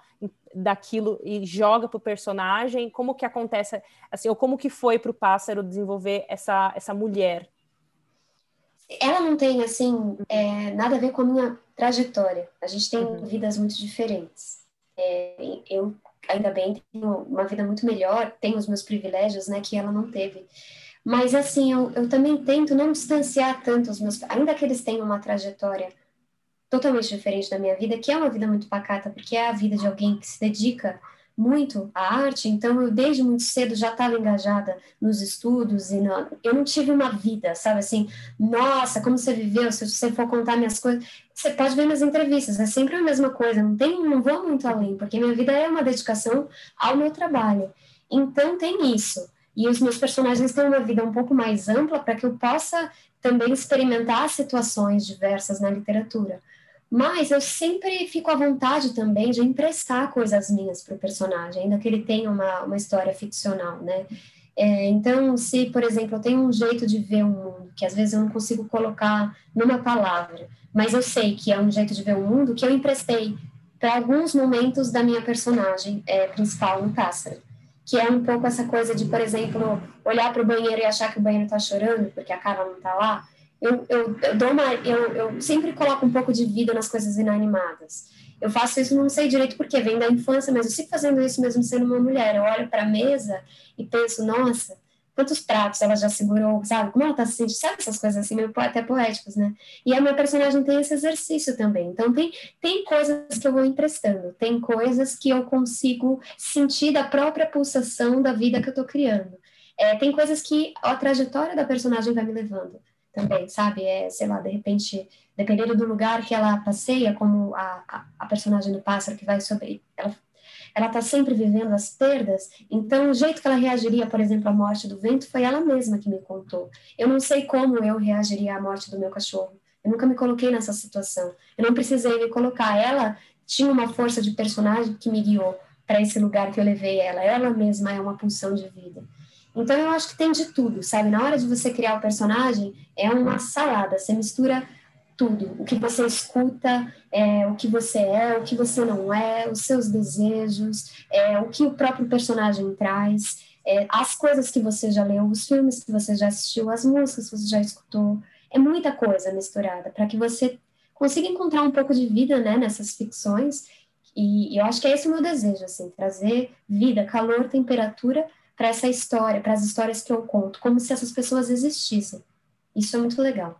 daquilo e joga pro personagem. Como que acontece assim ou como que foi para o pássaro desenvolver essa essa mulher? Ela não tem assim é, nada a ver com a minha trajetória. A gente tem uhum. vidas muito diferentes. É, eu, ainda bem, tenho uma vida muito melhor, tenho os meus privilégios, né, que ela não teve. Mas, assim, eu, eu também tento não distanciar tanto os meus... Ainda que eles tenham uma trajetória totalmente diferente da minha vida, que é uma vida muito pacata, porque é a vida de alguém que se dedica muito à arte, então eu desde muito cedo já estava engajada nos estudos e no, eu não tive uma vida, sabe assim, nossa, como você viveu, se você for contar minhas coisas, você pode ver nas entrevistas, é sempre a mesma coisa, não tem, não vou muito além, porque minha vida é uma dedicação ao meu trabalho. Então tem isso. E os meus personagens têm uma vida um pouco mais ampla para que eu possa também experimentar situações diversas na literatura. Mas eu sempre fico à vontade também de emprestar coisas minhas para o personagem, ainda que ele tenha uma, uma história ficcional, né? É, então, se, por exemplo, eu tenho um jeito de ver o mundo, que às vezes eu não consigo colocar numa palavra, mas eu sei que é um jeito de ver o mundo que eu emprestei para alguns momentos da minha personagem é, principal no Pássaro, que é um pouco essa coisa de, por exemplo, olhar para o banheiro e achar que o banheiro está chorando porque a cara não está lá, eu, eu, eu, dou uma, eu, eu sempre coloco um pouco de vida nas coisas inanimadas. Eu faço isso, não sei direito porque vem da infância, mas eu sigo fazendo isso mesmo sendo uma mulher. Eu olho para a mesa e penso, nossa, quantos pratos ela já segurou, sabe? Como ela está se sentindo, sabe essas coisas assim, meio até poéticas, né? E a minha personagem tem esse exercício também. Então, tem, tem coisas que eu vou emprestando, tem coisas que eu consigo sentir da própria pulsação da vida que eu estou criando. É, tem coisas que a trajetória da personagem vai me levando também, sabe? É, sei lá, de repente, dependendo do lugar que ela passeia, como a, a, a personagem do pássaro que vai sobre. Ela, ela está sempre vivendo as perdas, então o jeito que ela reagiria, por exemplo, à morte do vento foi ela mesma que me contou. Eu não sei como eu reagiria à morte do meu cachorro. Eu nunca me coloquei nessa situação. Eu não precisei me colocar. Ela tinha uma força de personagem que me guiou para esse lugar que eu levei ela. Ela mesma é uma pulsão de vida. Então eu acho que tem de tudo, sabe? Na hora de você criar o personagem, é uma salada, você mistura tudo, o que você escuta, é, o que você é, o que você não é, os seus desejos, é, o que o próprio personagem traz, é, as coisas que você já leu, os filmes que você já assistiu, as músicas que você já escutou, é muita coisa misturada para que você consiga encontrar um pouco de vida, né, nessas ficções. E, e eu acho que é esse o meu desejo, assim, trazer vida, calor, temperatura para essa história, para as histórias que eu conto, como se essas pessoas existissem. Isso é muito legal.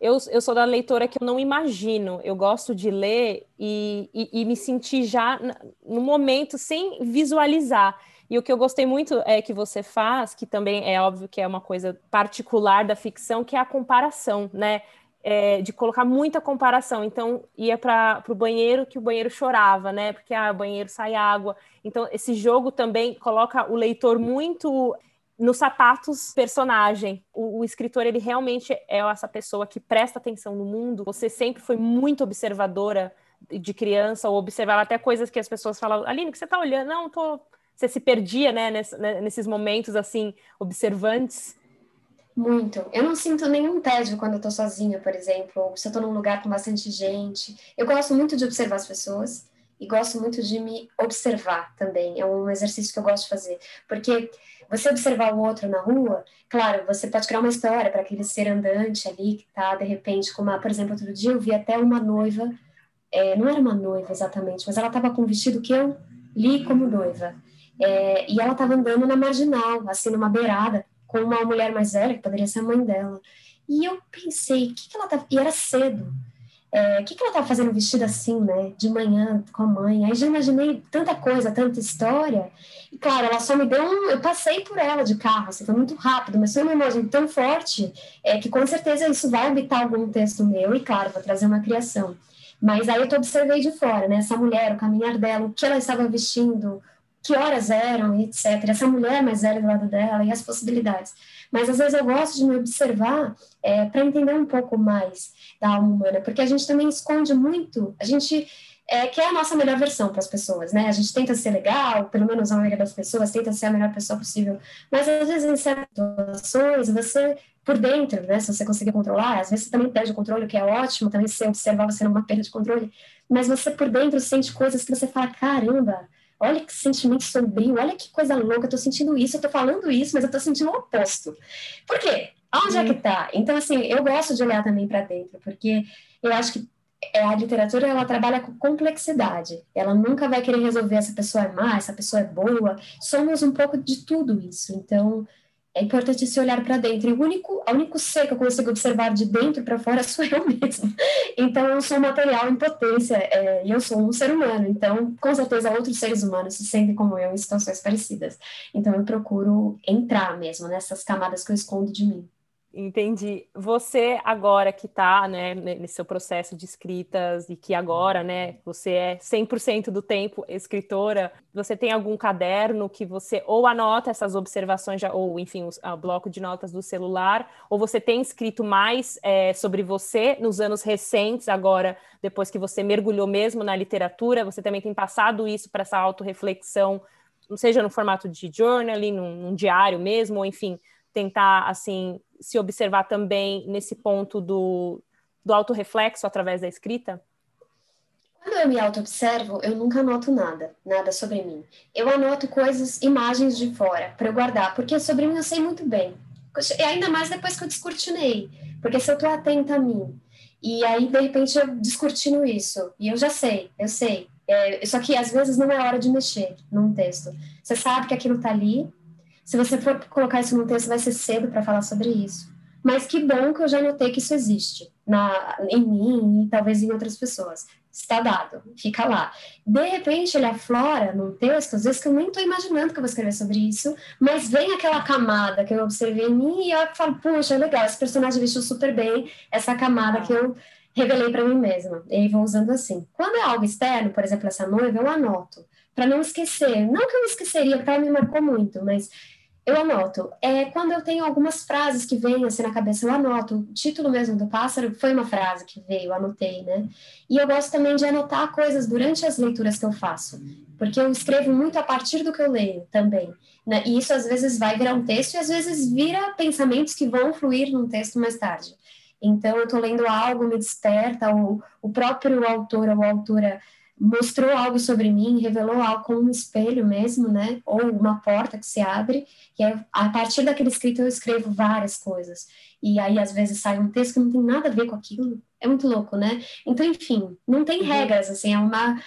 Eu, eu sou da leitora que eu não imagino, eu gosto de ler e, e, e me sentir já no momento sem visualizar. E o que eu gostei muito é que você faz, que também é óbvio que é uma coisa particular da ficção, que é a comparação, né? é, de colocar muita comparação. Então, ia para o banheiro que o banheiro chorava, né? Porque ah, o banheiro sai água. Então, esse jogo também coloca o leitor muito nos sapatos personagem. O, o, escritor, ele realmente é essa pessoa que presta atenção no mundo. Você sempre foi muito observadora de criança, ou observava até coisas que as pessoas falavam, Aline, que você está olhando? Não, tô... Você se perdia, né, né, nesses momentos, assim, observantes. Muito. Eu não sinto nenhum tédio quando eu tô sozinha, por exemplo, ou se eu tô num lugar com bastante gente. Eu gosto muito de observar as pessoas e gosto muito de me observar também. É um exercício que eu gosto de fazer. Porque você observar o outro na rua, claro, você pode criar uma história para aquele ser andante ali que tá, de repente, com uma. Por exemplo, outro dia eu vi até uma noiva, é, não era uma noiva exatamente, mas ela estava com um vestido que eu li como noiva. É, e ela estava andando na marginal, assim, numa beirada com uma mulher mais velha, que poderia ser a mãe dela. E eu pensei, o que, que ela tá. E era cedo. É, que, que ela estava fazendo vestida assim, né? De manhã com a mãe. Aí já imaginei tanta coisa, tanta história. E claro, ela só me deu um. Eu passei por ela de carro, assim, foi muito rápido, mas foi uma imagem tão forte é, que com certeza isso vai habitar algum texto meu e, claro, vai trazer uma criação. Mas aí eu observei de fora, né? Essa mulher, o caminhar dela, o que ela estava vestindo, que horas eram, etc. Essa mulher mais velha do lado dela e as possibilidades. Mas às vezes eu gosto de me observar é, para entender um pouco mais da alma humana, porque a gente também esconde muito, a gente é, quer a nossa melhor versão para as pessoas, né? A gente tenta ser legal, pelo menos a maioria das pessoas tenta ser a melhor pessoa possível, mas às vezes em certas situações você por dentro, né? Se você conseguir controlar, às vezes você também perde o controle, o que é ótimo, também se observar você numa perda de controle, mas você por dentro sente coisas que você fala, caramba, olha que sentimento sombrio, olha que coisa louca, eu tô sentindo isso, eu tô falando isso, mas eu tô sentindo o oposto. Por quê? Onde hum. é que tá? Então, assim, eu gosto de olhar também para dentro, porque eu acho que é, a literatura ela trabalha com complexidade. Ela nunca vai querer resolver essa pessoa é má, essa pessoa é boa. Somos um pouco de tudo isso. Então, é importante se olhar para dentro. E o único, o único ser que eu consigo observar de dentro para fora sou eu mesma. Então, eu sou um material em potência é, e eu sou um ser humano. Então, com certeza, outros seres humanos se sentem como eu em situações parecidas. Então, eu procuro entrar mesmo nessas camadas que eu escondo de mim. Entendi. Você agora que está né, nesse seu processo de escritas e que agora, né, você é 100% do tempo escritora, você tem algum caderno que você ou anota essas observações, já, ou enfim, o bloco de notas do celular, ou você tem escrito mais é, sobre você nos anos recentes, agora, depois que você mergulhou mesmo na literatura, você também tem passado isso para essa autorreflexão, seja no formato de journaling, num, num diário mesmo, ou enfim, tentar, assim, se observar também nesse ponto do, do autorreflexo através da escrita? Quando eu me auto-observo, eu nunca anoto nada, nada sobre mim. Eu anoto coisas, imagens de fora, para eu guardar, porque sobre mim eu sei muito bem. E ainda mais depois que eu descortinei, porque se eu estou atenta a mim, e aí de repente eu descortino isso, e eu já sei, eu sei. É, só que às vezes não é hora de mexer num texto. Você sabe que aquilo está ali, se você for colocar isso no texto, vai ser cedo para falar sobre isso. Mas que bom que eu já notei que isso existe na, em mim e talvez em outras pessoas. Está dado, fica lá. De repente, ele aflora num texto, às vezes que eu nem estou imaginando que eu vou escrever sobre isso, mas vem aquela camada que eu observei em mim e eu falo, puxa, legal, esse personagem vestiu super bem essa camada que eu revelei para mim mesma. E vou usando assim. Quando é algo externo, por exemplo, essa noiva, eu anoto, para não esquecer. Não que eu esqueceria, porque ela me marcou muito, mas eu anoto. É, quando eu tenho algumas frases que vêm assim na cabeça, eu anoto. O título mesmo do pássaro foi uma frase que veio, anotei, né? E eu gosto também de anotar coisas durante as leituras que eu faço, porque eu escrevo muito a partir do que eu leio também. Né? E isso às vezes vai virar um texto e às vezes vira pensamentos que vão fluir num texto mais tarde. Então, eu estou lendo algo, me desperta, ou o próprio autor ou autora mostrou algo sobre mim, revelou algo como um espelho mesmo, né? Ou uma porta que se abre, e aí, a partir daquele escrito eu escrevo várias coisas. E aí às vezes sai um texto que não tem nada a ver com aquilo. É muito louco, né? Então, enfim, não tem uhum. regras, assim, é uma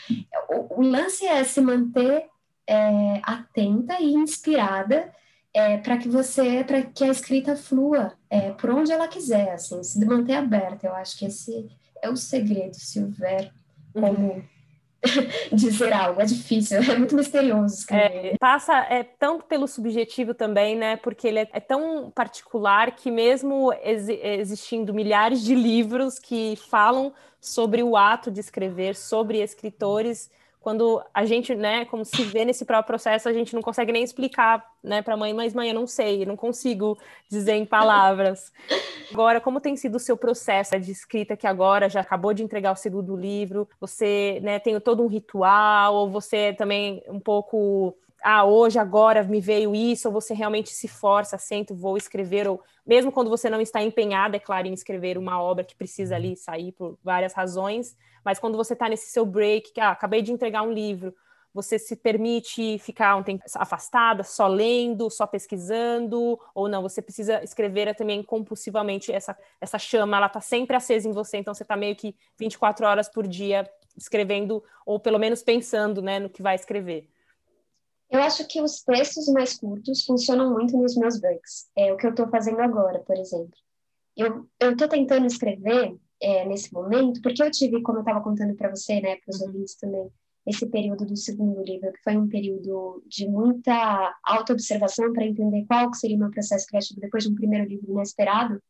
o, o lance é se manter é, atenta e inspirada é, para que você, para que a escrita flua é, por onde ela quiser, assim, se manter aberta. Eu acho que esse é o segredo, se houver como uhum dizer algo, é difícil, é muito misterioso É, passa é, tão pelo subjetivo também, né? Porque ele é, é tão particular que mesmo ex existindo milhares de livros que falam sobre o ato de escrever, sobre escritores, quando a gente, né, como se vê nesse próprio processo, a gente não consegue nem explicar, né, para mãe, mas mãe, eu não sei, eu não consigo dizer em palavras. Agora, como tem sido o seu processo de escrita que agora já acabou de entregar o segundo livro? Você, né, tem todo um ritual ou você também um pouco ah, hoje, agora me veio isso, ou você realmente se força, sento, vou escrever, ou mesmo quando você não está empenhada, é claro, em escrever uma obra que precisa ali sair por várias razões, mas quando você está nesse seu break, que ah, acabei de entregar um livro, você se permite ficar um tempo afastada, só lendo, só pesquisando, ou não, você precisa escrever também compulsivamente, essa, essa chama, ela está sempre acesa em você, então você está meio que 24 horas por dia escrevendo, ou pelo menos pensando né, no que vai escrever. Eu acho que os textos mais curtos funcionam muito nos meus breaks. É o que eu estou fazendo agora, por exemplo. Eu estou tentando escrever é, nesse momento, porque eu tive, como eu estava contando para você, né, para os ouvintes também, esse período do segundo livro, que foi um período de muita autoobservação para entender qual seria o meu processo criativo depois de um primeiro livro inesperado,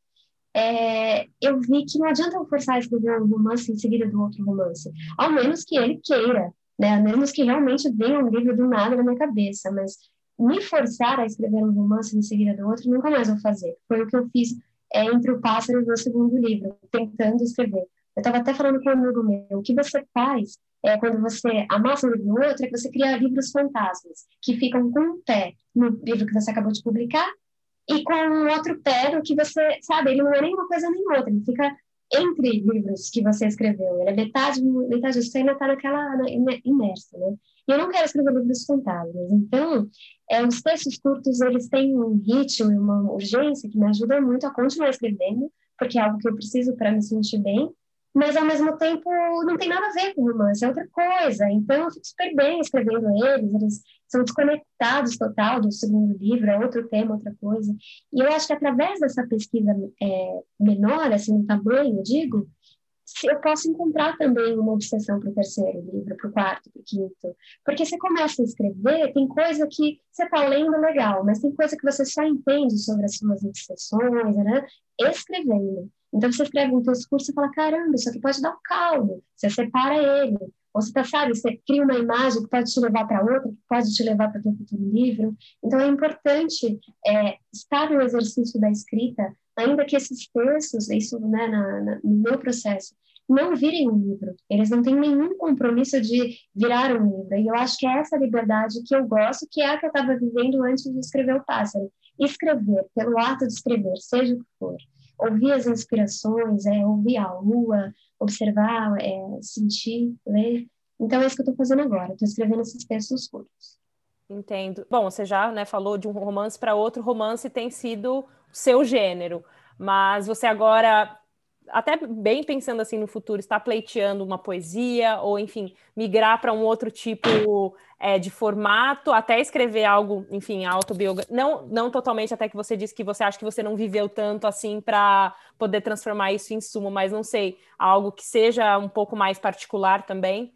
é, eu vi que não adianta eu forçar a escrever um romance em seguida do outro romance, ao menos que ele queira, né? que realmente venha um livro do nada na minha cabeça, mas me forçar a escrever um romance em seguida do outro, nunca mais vou fazer. Foi o que eu fiz é, entre o pássaro e o meu segundo livro, tentando escrever. Eu estava até falando com um amigo meu, o que você faz é, quando você amassa um livro no outro, é que você cria livros fantasmas, que ficam com um pé no livro que você acabou de publicar e com um outro pé no que você, sabe, ele não é nem uma coisa nem outra, ele fica entre livros que você escreveu. Ele é metade, metade você ainda está naquela na, imersa, né? E eu não quero escrever livros fantasmas. Então, é, os textos curtos, eles têm um ritmo e uma urgência que me ajuda muito a continuar escrevendo, porque é algo que eu preciso para me sentir bem, mas ao mesmo tempo não tem nada a ver com romance, é outra coisa. Então eu fico super bem escrevendo eles, eles são desconectados total do segundo livro, é outro tema, outra coisa. E eu acho que através dessa pesquisa é, menor, assim, no tamanho, eu digo, eu posso encontrar também uma obsessão para o terceiro livro, para o quarto, para o quinto. Porque você começa a escrever, tem coisa que você está lendo legal, mas tem coisa que você só entende sobre as suas obsessões, né? Escrevendo. Então, você escreve um texto curto e fala, caramba, isso aqui pode dar um caldo. Você separa ele. Ou você, tá, sabe, você cria uma imagem que pode te levar para outra, que pode te levar para o futuro livro. Então, é importante é, estar no exercício da escrita, ainda que esses textos, isso né, na, na, no meu processo, não virem um livro. Eles não têm nenhum compromisso de virar um livro. E eu acho que é essa liberdade que eu gosto, que é a que eu estava vivendo antes de escrever o Pássaro. Escrever, pelo ato de escrever, seja o que for ouvir as inspirações, é, ouvir a lua, observar, é, sentir, ler. Então é isso que eu estou fazendo agora. Estou escrevendo esses textos curtos. Entendo. Bom, você já né, falou de um romance para outro, romance tem sido seu gênero, mas você agora até bem pensando assim no futuro, está pleiteando uma poesia ou, enfim, migrar para um outro tipo é, de formato, até escrever algo, enfim, autobiográfico. Não, não totalmente, até que você disse que você acha que você não viveu tanto assim para poder transformar isso em sumo, mas não sei, algo que seja um pouco mais particular também.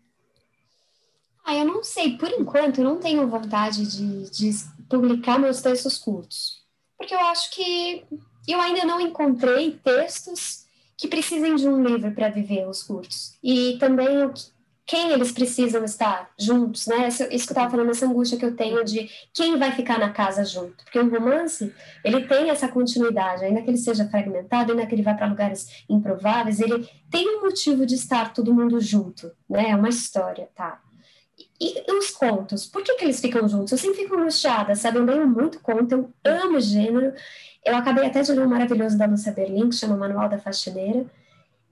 Ah, eu não sei, por enquanto eu não tenho vontade de, de publicar meus textos curtos, porque eu acho que eu ainda não encontrei textos que precisem de um livro para viver os cursos. E também o quem eles precisam estar juntos, né? Isso, isso que eu estava falando, essa angústia que eu tenho de quem vai ficar na casa junto. Porque um romance, ele tem essa continuidade, ainda que ele seja fragmentado, ainda que ele vá para lugares improváveis, ele tem um motivo de estar todo mundo junto, né? É uma história, tá? E, e os contos, por que, que eles ficam juntos? Eu sempre fico angustiada, sabe? Eu leio muito conto, eu amo gênero, eu acabei até de ler um maravilhoso da Lúcia Berlim, que chama Manual da Faxineira,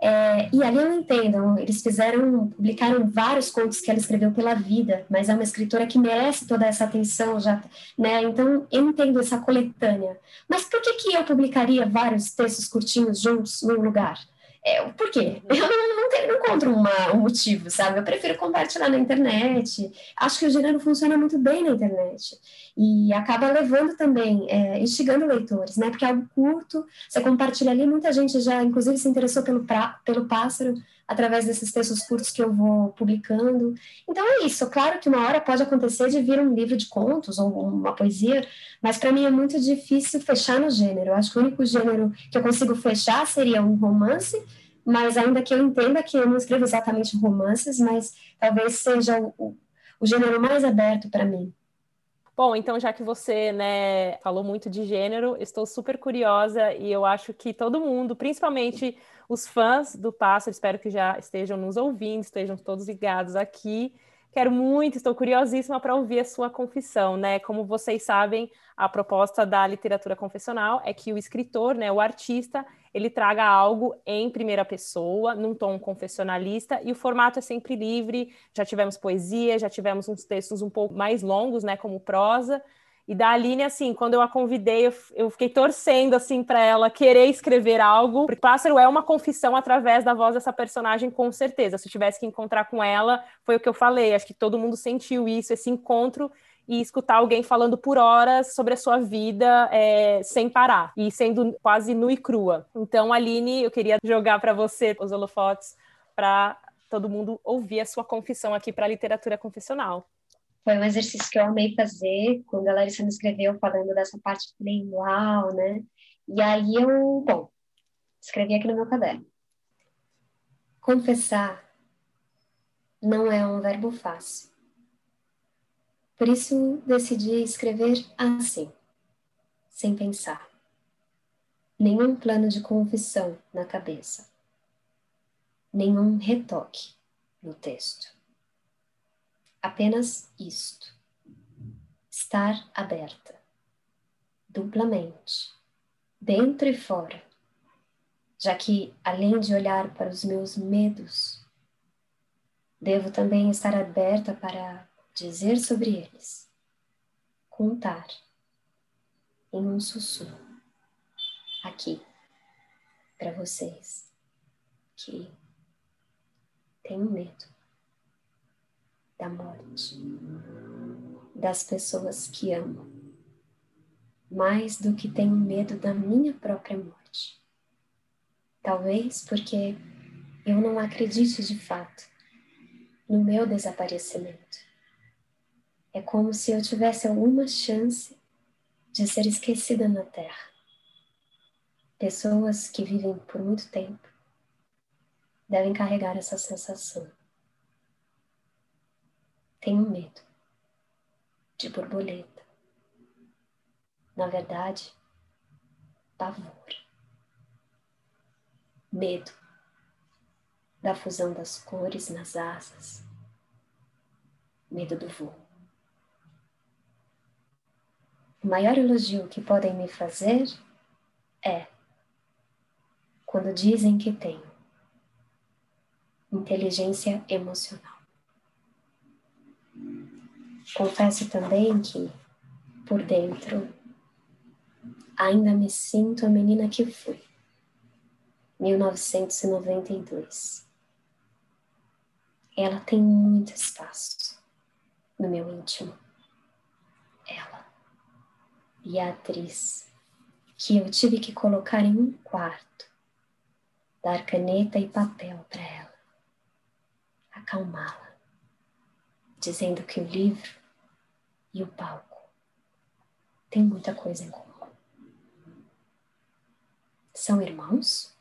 é, e ali eu entendo, eles fizeram, publicaram vários contos que ela escreveu pela vida, mas é uma escritora que merece toda essa atenção, já, né? Então eu entendo essa coletânea. Mas por que que eu publicaria vários textos curtinhos juntos num lugar? É, por quê? Eu não, não, tenho, não encontro uma, um motivo, sabe? Eu prefiro compartilhar na internet. Acho que o gênero funciona muito bem na internet. E acaba levando também, é, instigando leitores, né? Porque é algo curto, você compartilha ali, muita gente já, inclusive, se interessou pelo, pra, pelo pássaro através desses textos curtos que eu vou publicando. Então é isso. Claro que uma hora pode acontecer de vir um livro de contos ou uma poesia, mas para mim é muito difícil fechar no gênero. Eu acho que o único gênero que eu consigo fechar seria um romance, mas ainda que eu entenda que eu não escrevo exatamente romances, mas talvez seja o, o, o gênero mais aberto para mim. Bom, então já que você né, falou muito de gênero, estou super curiosa e eu acho que todo mundo, principalmente os fãs do Pássaro, espero que já estejam nos ouvindo, estejam todos ligados aqui. Quero muito, estou curiosíssima para ouvir a sua confissão, né? Como vocês sabem, a proposta da literatura confessional é que o escritor, né, o artista, ele traga algo em primeira pessoa, num tom confessionalista, e o formato é sempre livre. Já tivemos poesia, já tivemos uns textos um pouco mais longos, né, como prosa, e da Aline, assim, quando eu a convidei, eu, fiquei torcendo, assim, para ela querer escrever algo. Porque Pássaro é uma confissão através da voz dessa personagem, com certeza. Se eu tivesse que encontrar com ela, foi o que eu falei. Acho que todo mundo sentiu isso, esse encontro. e escutar alguém falando por horas sobre a sua vida é, sem parar e sendo quase nua e crua. Então, Aline, eu queria jogar para você os holofotes para todo mundo ouvir a sua confissão aqui para a literatura confessional. Foi um exercício que eu amei fazer. Quando a Larissa me escreveu falando dessa parte, eu falei, uau, né? E aí eu, bom, escrevi aqui no meu caderno. Confessar não é um verbo fácil. Por isso decidi escrever assim, sem pensar. Nenhum plano de confissão na cabeça nenhum retoque no texto. Apenas isto. Estar aberta, duplamente, dentro e fora, já que, além de olhar para os meus medos, devo também estar aberta para dizer sobre eles, contar. Em um sussurro, aqui, para vocês, que tenho medo da morte, das pessoas que amo, mais do que tenho medo da minha própria morte. Talvez porque eu não acredite de fato no meu desaparecimento. É como se eu tivesse alguma chance de ser esquecida na Terra. Pessoas que vivem por muito tempo devem carregar essa sensação. Tenho medo de borboleta. Na verdade, pavor. Medo da fusão das cores nas asas. Medo do voo. O maior elogio que podem me fazer é quando dizem que tenho inteligência emocional. Confesso também que, por dentro, ainda me sinto a menina que fui. 1992. Ela tem muito espaço no meu íntimo. Ela e a atriz que eu tive que colocar em um quarto, dar caneta e papel para ela acalmá-la, dizendo que o livro e o palco têm muita coisa em comum. São irmãos?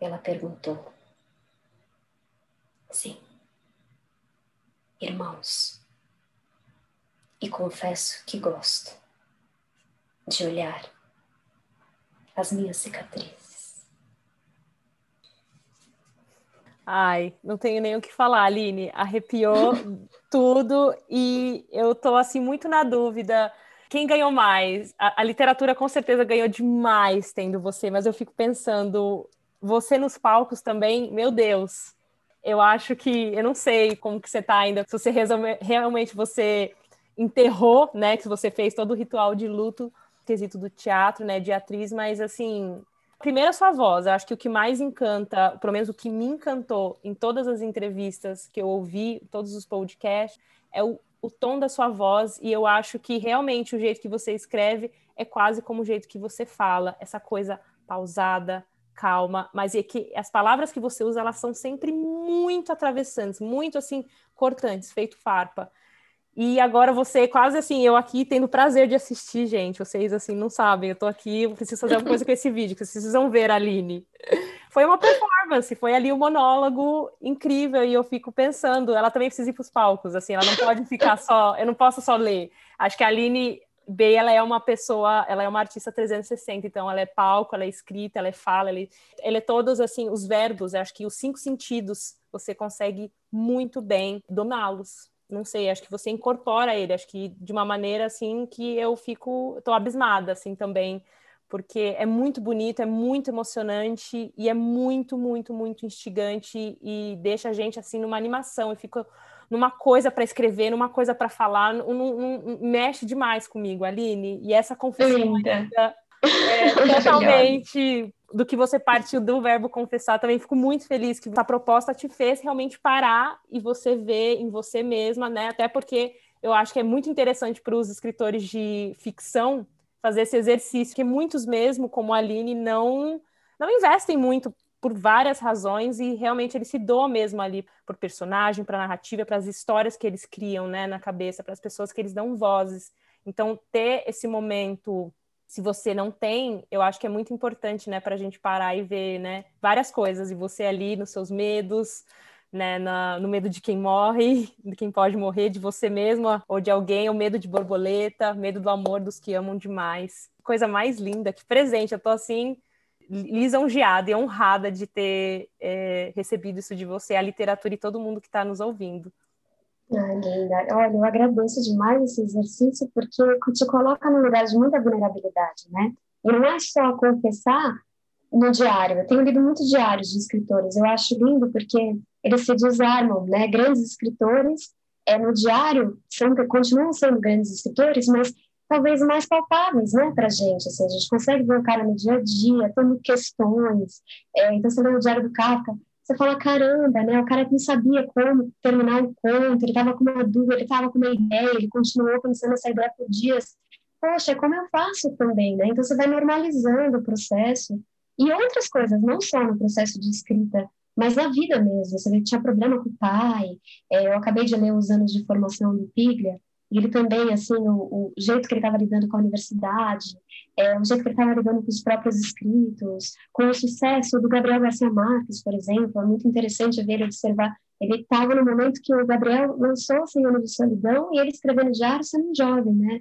Ela perguntou. Sim, irmãos. E confesso que gosto de olhar as minhas cicatrizes. Ai, não tenho nem o que falar, Aline. Arrepiou tudo e eu tô assim muito na dúvida. Quem ganhou mais? A, a, literatura com certeza ganhou demais tendo você, mas eu fico pensando, você nos palcos também, meu Deus. Eu acho que eu não sei como que você tá ainda, se você resolve, realmente você enterrou, né, que você fez todo o ritual de luto, quesito do teatro, né, de atriz, mas assim, Primeiro, a sua voz. Eu acho que o que mais encanta, pelo menos o que me encantou em todas as entrevistas que eu ouvi, todos os podcasts, é o, o tom da sua voz. E eu acho que realmente o jeito que você escreve é quase como o jeito que você fala, essa coisa pausada, calma, mas é que as palavras que você usa, elas são sempre muito atravessantes, muito assim, cortantes, feito farpa. E agora você, quase assim, eu aqui tendo prazer de assistir, gente. Vocês, assim, não sabem. Eu tô aqui, eu preciso fazer alguma coisa com esse vídeo, que vocês precisam ver a Aline. Foi uma performance, foi ali um monólogo incrível. E eu fico pensando, ela também precisa ir para os palcos, assim, ela não pode ficar só. Eu não posso só ler. Acho que a Aline B, ela é uma pessoa, ela é uma artista 360, então ela é palco, ela é escrita, ela é fala, ela é, ela é todos, assim, os verbos. Acho que os cinco sentidos você consegue muito bem dominá-los não sei, acho que você incorpora ele, acho que de uma maneira assim que eu fico, tô abismada assim também, porque é muito bonito, é muito emocionante e é muito, muito, muito instigante e deixa a gente assim numa animação, eu fico numa coisa para escrever, numa coisa para falar, mexe demais comigo, Aline, e essa confissão ainda é totalmente do que você partiu do verbo confessar. Também fico muito feliz que a proposta te fez realmente parar e você ver em você mesma, né? Até porque eu acho que é muito interessante para os escritores de ficção fazer esse exercício, que muitos mesmo, como a Aline, não, não investem muito por várias razões e realmente eles se doam mesmo ali por personagem, para narrativa, para as histórias que eles criam, né, na cabeça, para as pessoas que eles dão vozes. Então, ter esse momento, se você não tem, eu acho que é muito importante, né, para a gente parar e ver, né, várias coisas e você ali nos seus medos, né, na, no medo de quem morre, de quem pode morrer, de você mesma ou de alguém, o medo de borboleta, medo do amor dos que amam demais. Coisa mais linda, que presente, eu tô assim lisonjeada e honrada de ter é, recebido isso de você, a literatura e todo mundo que está nos ouvindo. Linda. Olha, eu agradeço demais esse exercício porque te coloca num lugar de muita vulnerabilidade, né? E não é só confessar no diário. Eu tenho lido muitos diários de escritores. Eu acho lindo porque eles se desarmam, né? Grandes escritores, é, no diário, são, continuam sendo grandes escritores, mas talvez mais palpáveis, né, para gente. Assim, a gente consegue ver o cara no dia a dia, tendo questões. É, então, você lê o diário do Kafka, você fala, caramba, né, o cara não sabia como terminar o conto, ele estava com uma dúvida, ele estava com uma ideia, ele continuou pensando nessa ideia por dias. Poxa, como eu faço também, né? Então, você vai normalizando o processo. E outras coisas, não só no processo de escrita, mas na vida mesmo. Você tinha problema com o pai. É, eu acabei de ler os anos de formação do Piglia, ele também, assim, o, o jeito que ele estava lidando com a universidade, é, o jeito que ele estava lidando com os próprios escritos, com o sucesso do Gabriel Garcia Marques, por exemplo, é muito interessante ver ele observar. Ele estava no momento que o Gabriel lançou Cem Anos de Solidão e ele escrevendo diário sendo jovem, né?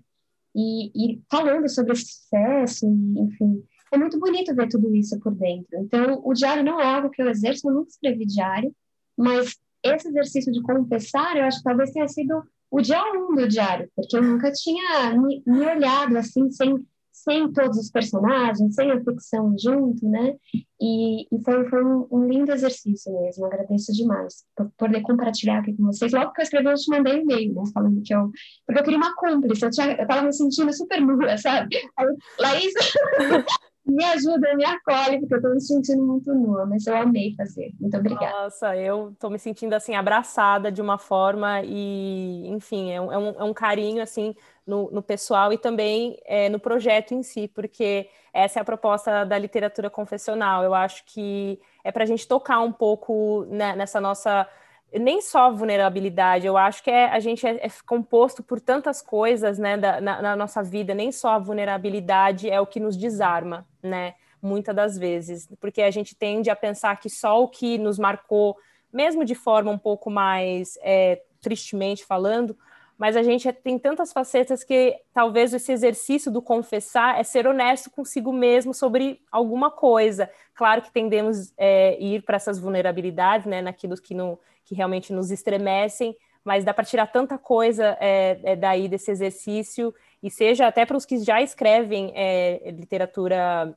E, e falando sobre esse sucesso, enfim, é muito bonito ver tudo isso por dentro. Então, o diário não é algo que eu exerço, eu nunca escrevi diário, mas esse exercício de confessar, eu acho que talvez tenha sido o dia um do diário, porque eu nunca tinha me, me olhado assim, sem, sem todos os personagens, sem a ficção junto, né? E, e foi, foi um, um, lindo exercício mesmo, agradeço demais por poder compartilhar aqui com vocês. Logo que eu escrevi, eu te mandei um e-mail, né? Falando que eu. Porque eu queria uma cúmplice, eu, tinha, eu tava me sentindo super nua, sabe? Aí, Laís, me ajuda, me acolhe, porque eu estou me sentindo muito nua, mas eu amei fazer. Muito obrigada. Nossa, eu estou me sentindo assim, abraçada de uma forma e, enfim, é um, é um, é um carinho assim no, no, pessoal e também é, no projeto em si, porque essa é a proposta da literatura confessional. Eu acho que é para a gente tocar um pouco né, nessa nossa nem só vulnerabilidade, eu acho que é, a gente é, é composto por tantas coisas né, da, na, na, nossa vida, nem só a vulnerabilidade é o que nos desarma, né? Muitas das vezes, porque a gente tende a pensar que só o que nos marcou, mesmo de forma um pouco mais é, tristemente falando, mas a gente tem tantas facetas que talvez esse exercício do confessar é ser honesto consigo mesmo sobre alguma coisa. Claro que tendemos é, ir para essas vulnerabilidades, né, naquilo que, no, que realmente nos estremecem, mas dá para tirar tanta coisa é, é, daí desse exercício, e seja até para os que já escrevem é, literatura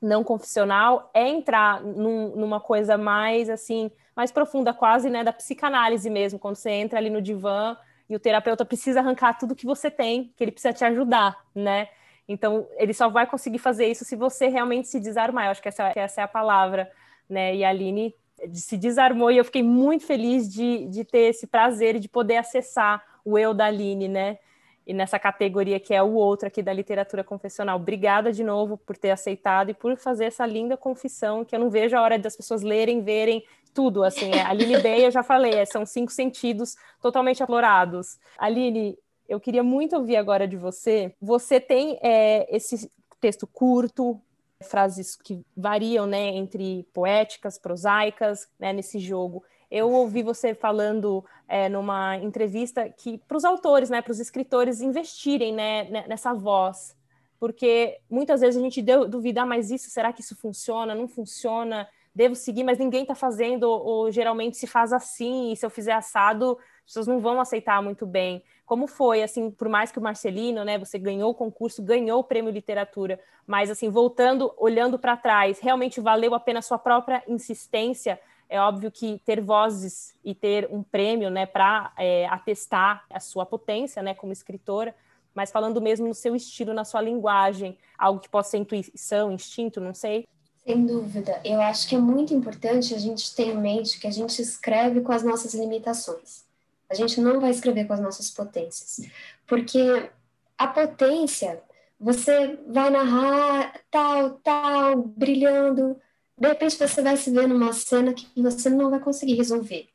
não confissional, é entrar num, numa coisa mais assim, mais profunda, quase né, da psicanálise mesmo, quando você entra ali no divã e o terapeuta precisa arrancar tudo que você tem, que ele precisa te ajudar, né? Então, ele só vai conseguir fazer isso se você realmente se desarmar. Eu acho que essa, essa é a palavra, né? E a Aline se desarmou e eu fiquei muito feliz de, de ter esse prazer e de poder acessar o eu da Aline, né? E nessa categoria que é o outro aqui da literatura confessional. Obrigada de novo por ter aceitado e por fazer essa linda confissão que eu não vejo a hora das pessoas lerem, verem tudo, assim, é, a Aline Bay, eu já falei, é, são cinco sentidos totalmente aflorados. Aline, eu queria muito ouvir agora de você. Você tem é, esse texto curto, frases que variam, né, entre poéticas, prosaicas, né, nesse jogo. Eu ouvi você falando é, numa entrevista que para os autores, né, para os escritores investirem, né, nessa voz, porque muitas vezes a gente duvida, ah, mas isso, será que isso funciona? Não funciona? Devo seguir, mas ninguém está fazendo, ou, geralmente se faz assim, e se eu fizer assado, as pessoas não vão aceitar muito bem. Como foi, assim, por mais que o Marcelino, né, você ganhou o concurso, ganhou o prêmio literatura, mas assim, voltando, olhando para trás, realmente valeu a pena a sua própria insistência? É óbvio que ter vozes e ter um prêmio, né, para é, atestar a sua potência, né, como escritora, mas falando mesmo no seu estilo, na sua linguagem, algo que possa ser intuição, instinto, não sei. Sem dúvida. Eu acho que é muito importante a gente ter em mente que a gente escreve com as nossas limitações. A gente não vai escrever com as nossas potências. Porque a potência, você vai narrar tal, tal, brilhando. De repente você vai se ver numa cena que você não vai conseguir resolver.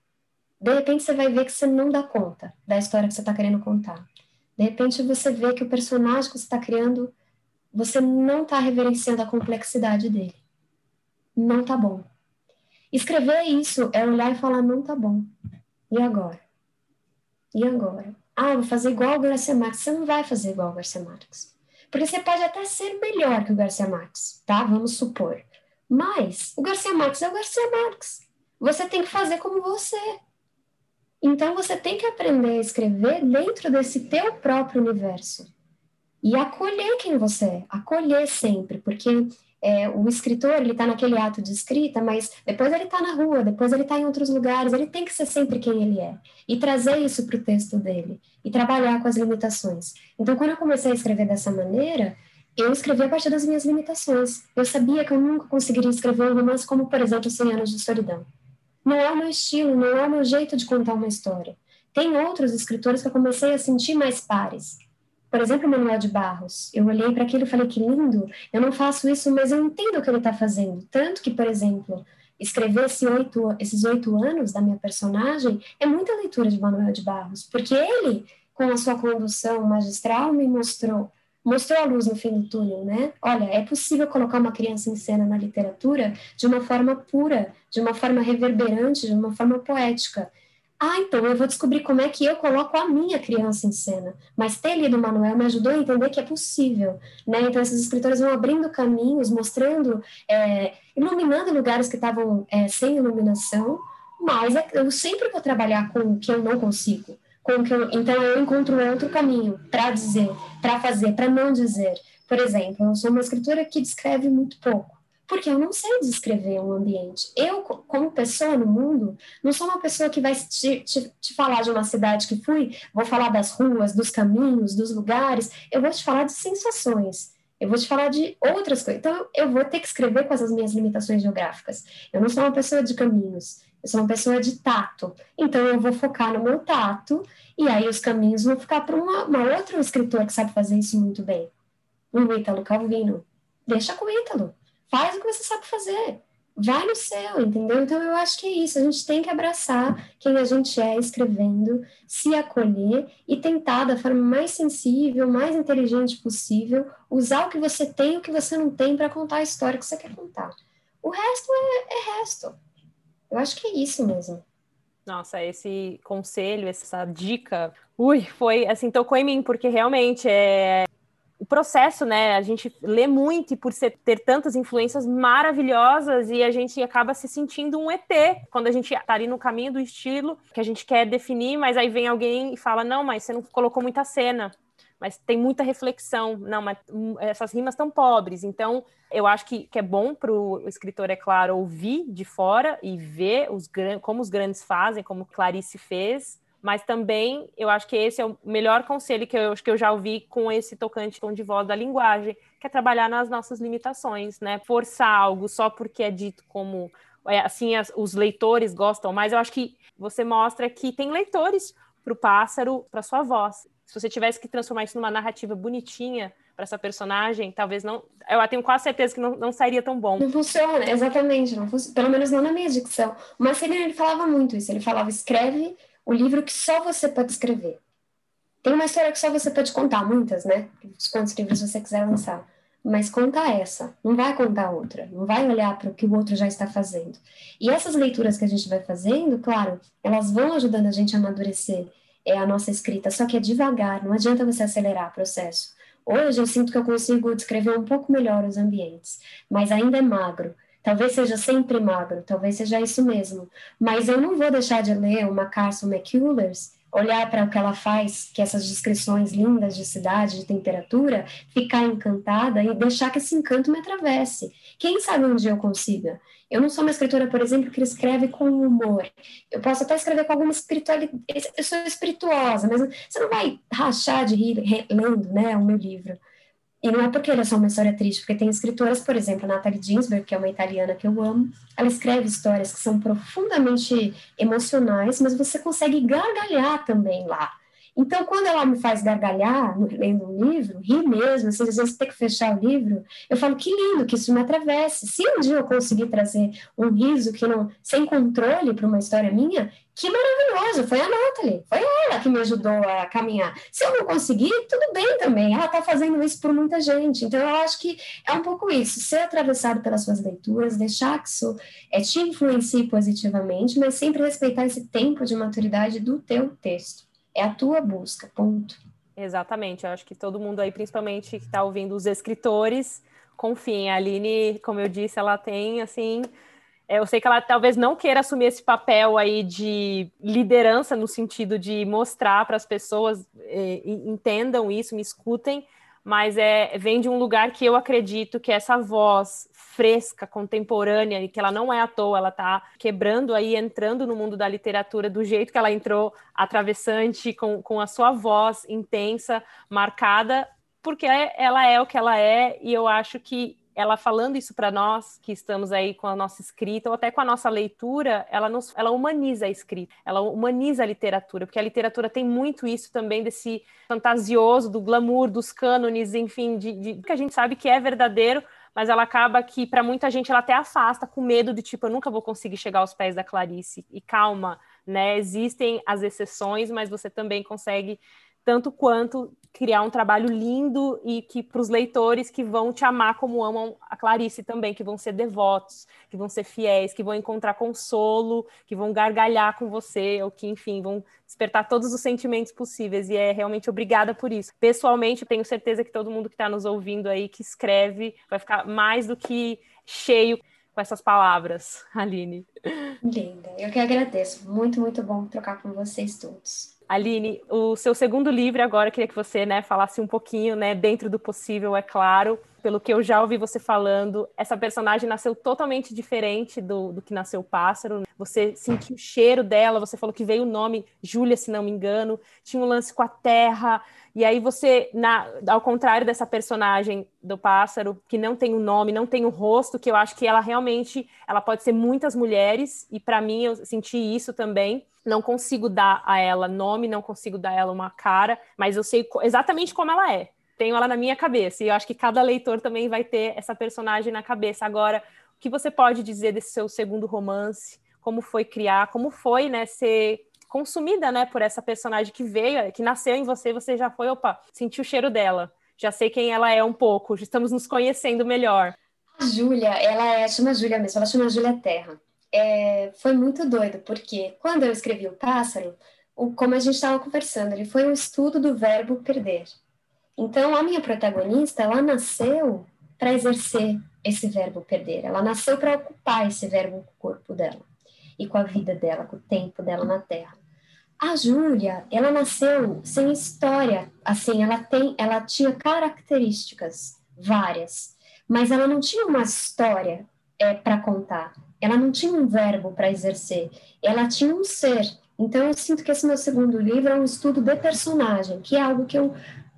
De repente você vai ver que você não dá conta da história que você está querendo contar. De repente você vê que o personagem que você está criando, você não está reverenciando a complexidade dele. Não tá bom. Escrever isso é olhar e falar, não tá bom. E agora? E agora? Ah, vou fazer igual o Garcia Marques. Você não vai fazer igual o Garcia Marques. Porque você pode até ser melhor que o Garcia Marques, tá? Vamos supor. Mas o Garcia Marques é o Garcia Marques. Você tem que fazer como você. Então você tem que aprender a escrever dentro desse teu próprio universo e acolher quem você é, acolher sempre, porque é, o escritor ele está naquele ato de escrita, mas depois ele está na rua, depois ele está em outros lugares, ele tem que ser sempre quem ele é e trazer isso para o texto dele e trabalhar com as limitações. Então, quando eu comecei a escrever dessa maneira, eu escrevi a partir das minhas limitações. Eu sabia que eu nunca conseguiria escrever um romance como, por exemplo, Cem Anos de Solidão. Não é o meu estilo, não é o meu jeito de contar uma história. Tem outros escritores que eu comecei a sentir mais pares. Por exemplo, Manuel de Barros. Eu olhei para aquilo e falei que lindo. Eu não faço isso, mas eu entendo o que ele está fazendo. Tanto que, por exemplo, escrever esse oito, esses oito anos da minha personagem é muita leitura de Manuel de Barros, porque ele, com a sua condução magistral, me mostrou mostrou a luz no fim do túnel, né? Olha, é possível colocar uma criança em cena na literatura de uma forma pura, de uma forma reverberante, de uma forma poética. Ah, então eu vou descobrir como é que eu coloco a minha criança em cena. Mas ter lido o Manuel me ajudou a entender que é possível, né? Então esses escritores vão abrindo caminhos, mostrando, é, iluminando lugares que estavam é, sem iluminação, mas é, eu sempre vou trabalhar com o que eu não consigo eu, então eu encontro outro caminho para dizer, para fazer, para não dizer. Por exemplo, eu sou uma escritora que descreve muito pouco, porque eu não sei descrever um ambiente. Eu, como pessoa no mundo, não sou uma pessoa que vai te, te, te falar de uma cidade que fui, vou falar das ruas, dos caminhos, dos lugares, eu vou te falar de sensações. Eu vou te falar de outras coisas. Então, eu vou ter que escrever com essas minhas limitações geográficas. Eu não sou uma pessoa de caminhos. Eu sou uma pessoa de tato. Então, eu vou focar no meu tato, e aí os caminhos vão ficar para uma, uma outra escritor que sabe fazer isso muito bem. Um Ítalo Calvino. Deixa com o Ítalo. Faz o que você sabe fazer. Vai no céu, entendeu? Então, eu acho que é isso. A gente tem que abraçar quem a gente é escrevendo, se acolher e tentar, da forma mais sensível, mais inteligente possível, usar o que você tem e o que você não tem para contar a história que você quer contar. O resto é, é resto. Eu acho que é isso mesmo. Nossa, esse conselho, essa dica, ui, foi assim, tocou em mim, porque realmente é o processo, né? A gente lê muito e por ser, ter tantas influências maravilhosas e a gente acaba se sentindo um ET quando a gente tá ali no caminho do estilo que a gente quer definir, mas aí vem alguém e fala: não, mas você não colocou muita cena mas tem muita reflexão. Não, mas hum, essas rimas estão pobres. Então, eu acho que, que é bom para o escritor, é claro, ouvir de fora e ver os, como os grandes fazem, como Clarice fez. Mas também eu acho que esse é o melhor conselho que eu, que eu já ouvi com esse tocante tom de voz da linguagem, que é trabalhar nas nossas limitações, né? Forçar algo só porque é dito como é, assim as, os leitores gostam mais. Eu acho que você mostra que tem leitores para o pássaro, para sua voz se você tivesse que transformar isso numa narrativa bonitinha para essa personagem, talvez não. Eu tenho quase certeza que não, não sairia tão bom. Não funciona, exatamente. Não pelo menos não na minha dicção. Marcelino ele falava muito isso. Ele falava: escreve o livro que só você pode escrever. Tem uma história que só você pode contar, muitas, né? Quantos livros você quiser lançar. Mas conta essa, não vai contar outra, não vai olhar para o que o outro já está fazendo. E essas leituras que a gente vai fazendo, claro, elas vão ajudando a gente a amadurecer é a nossa escrita, só que é devagar, não adianta você acelerar o processo. Hoje eu sinto que eu consigo descrever um pouco melhor os ambientes, mas ainda é magro. Talvez seja sempre magro, talvez seja isso mesmo. Mas eu não vou deixar de ler uma Carson McCullers, olhar para o que ela faz, que essas descrições lindas de cidade, de temperatura, ficar encantada e deixar que esse encanto me atravesse. Quem sabe um dia eu consiga? Eu não sou uma escritora, por exemplo, que escreve com humor. Eu posso até escrever com alguma espiritualidade. Eu sou espirituosa, mas você não vai rachar de rir lendo né, o meu livro. E não é porque ele é só uma história triste, porque tem escritoras, por exemplo, Natalie Ginsberg, que é uma italiana que eu amo, ela escreve histórias que são profundamente emocionais, mas você consegue gargalhar também lá. Então, quando ela me faz gargalhar lendo um livro, rir mesmo, assim, às vezes ter que fechar o livro, eu falo que lindo que isso me atravesse. Se um dia eu conseguir trazer um riso que não sem controle para uma história minha, que maravilhoso, foi a Nathalie, foi ela que me ajudou a caminhar. Se eu não conseguir, tudo bem também, ela está fazendo isso por muita gente. Então, eu acho que é um pouco isso, ser atravessado pelas suas leituras, deixar que isso é, te influencie positivamente, mas sempre respeitar esse tempo de maturidade do teu texto. É a tua busca, ponto. Exatamente, eu acho que todo mundo aí, principalmente que está ouvindo os escritores, confiem. A Aline, como eu disse, ela tem, assim, é, eu sei que ela talvez não queira assumir esse papel aí de liderança no sentido de mostrar para as pessoas é, entendam isso, me escutem, mas é vem de um lugar que eu acredito que essa voz fresca, contemporânea, e que ela não é à toa, ela está quebrando aí, entrando no mundo da literatura do jeito que ela entrou, atravessante, com, com a sua voz intensa, marcada, porque ela é o que ela é, e eu acho que ela falando isso para nós que estamos aí com a nossa escrita ou até com a nossa leitura, ela nos, ela humaniza a escrita, ela humaniza a literatura, porque a literatura tem muito isso também desse fantasioso, do glamour, dos cânones, enfim, de, de que a gente sabe que é verdadeiro, mas ela acaba que para muita gente ela até afasta com medo de tipo eu nunca vou conseguir chegar aos pés da Clarice. E calma, né? Existem as exceções, mas você também consegue tanto quanto criar um trabalho lindo e que para os leitores que vão te amar como amam a Clarice também, que vão ser devotos, que vão ser fiéis, que vão encontrar consolo, que vão gargalhar com você, ou que, enfim, vão despertar todos os sentimentos possíveis. E é realmente obrigada por isso. Pessoalmente, tenho certeza que todo mundo que está nos ouvindo aí, que escreve, vai ficar mais do que cheio com essas palavras, Aline. Linda, eu que agradeço. Muito, muito bom trocar com vocês todos. Aline, o seu segundo livro agora, queria que você né, falasse um pouquinho, né, dentro do possível, é claro, pelo que eu já ouvi você falando, essa personagem nasceu totalmente diferente do, do que nasceu o pássaro. Você sentiu o cheiro dela, você falou que veio o nome Júlia, se não me engano, tinha um lance com a terra. E aí você, na, ao contrário dessa personagem do pássaro, que não tem o um nome, não tem o um rosto, que eu acho que ela realmente, ela pode ser muitas mulheres, e para mim eu senti isso também. Não consigo dar a ela nome, não consigo dar a ela uma cara, mas eu sei exatamente como ela é tenho ela na minha cabeça. E eu acho que cada leitor também vai ter essa personagem na cabeça. Agora, o que você pode dizer desse seu segundo romance? Como foi criar? Como foi, né, ser consumida, né, por essa personagem que veio, que nasceu em você, você já foi, opa, sentiu o cheiro dela. Já sei quem ela é um pouco, estamos nos conhecendo melhor. A Júlia, ela é, chama Júlia mesmo, ela chama Júlia Terra. É, foi muito doido, porque quando eu escrevi O Pássaro, o, como a gente estava conversando, ele foi um estudo do verbo perder. Então, a minha protagonista, ela nasceu para exercer esse verbo perder. Ela nasceu para ocupar esse verbo com o corpo dela e com a vida dela, com o tempo dela na Terra. A Júlia, ela nasceu sem história, assim, ela tem, ela tinha características várias, mas ela não tinha uma história é, para contar. Ela não tinha um verbo para exercer. Ela tinha um ser. Então eu sinto que esse meu segundo livro é um estudo de personagem, que é algo que eu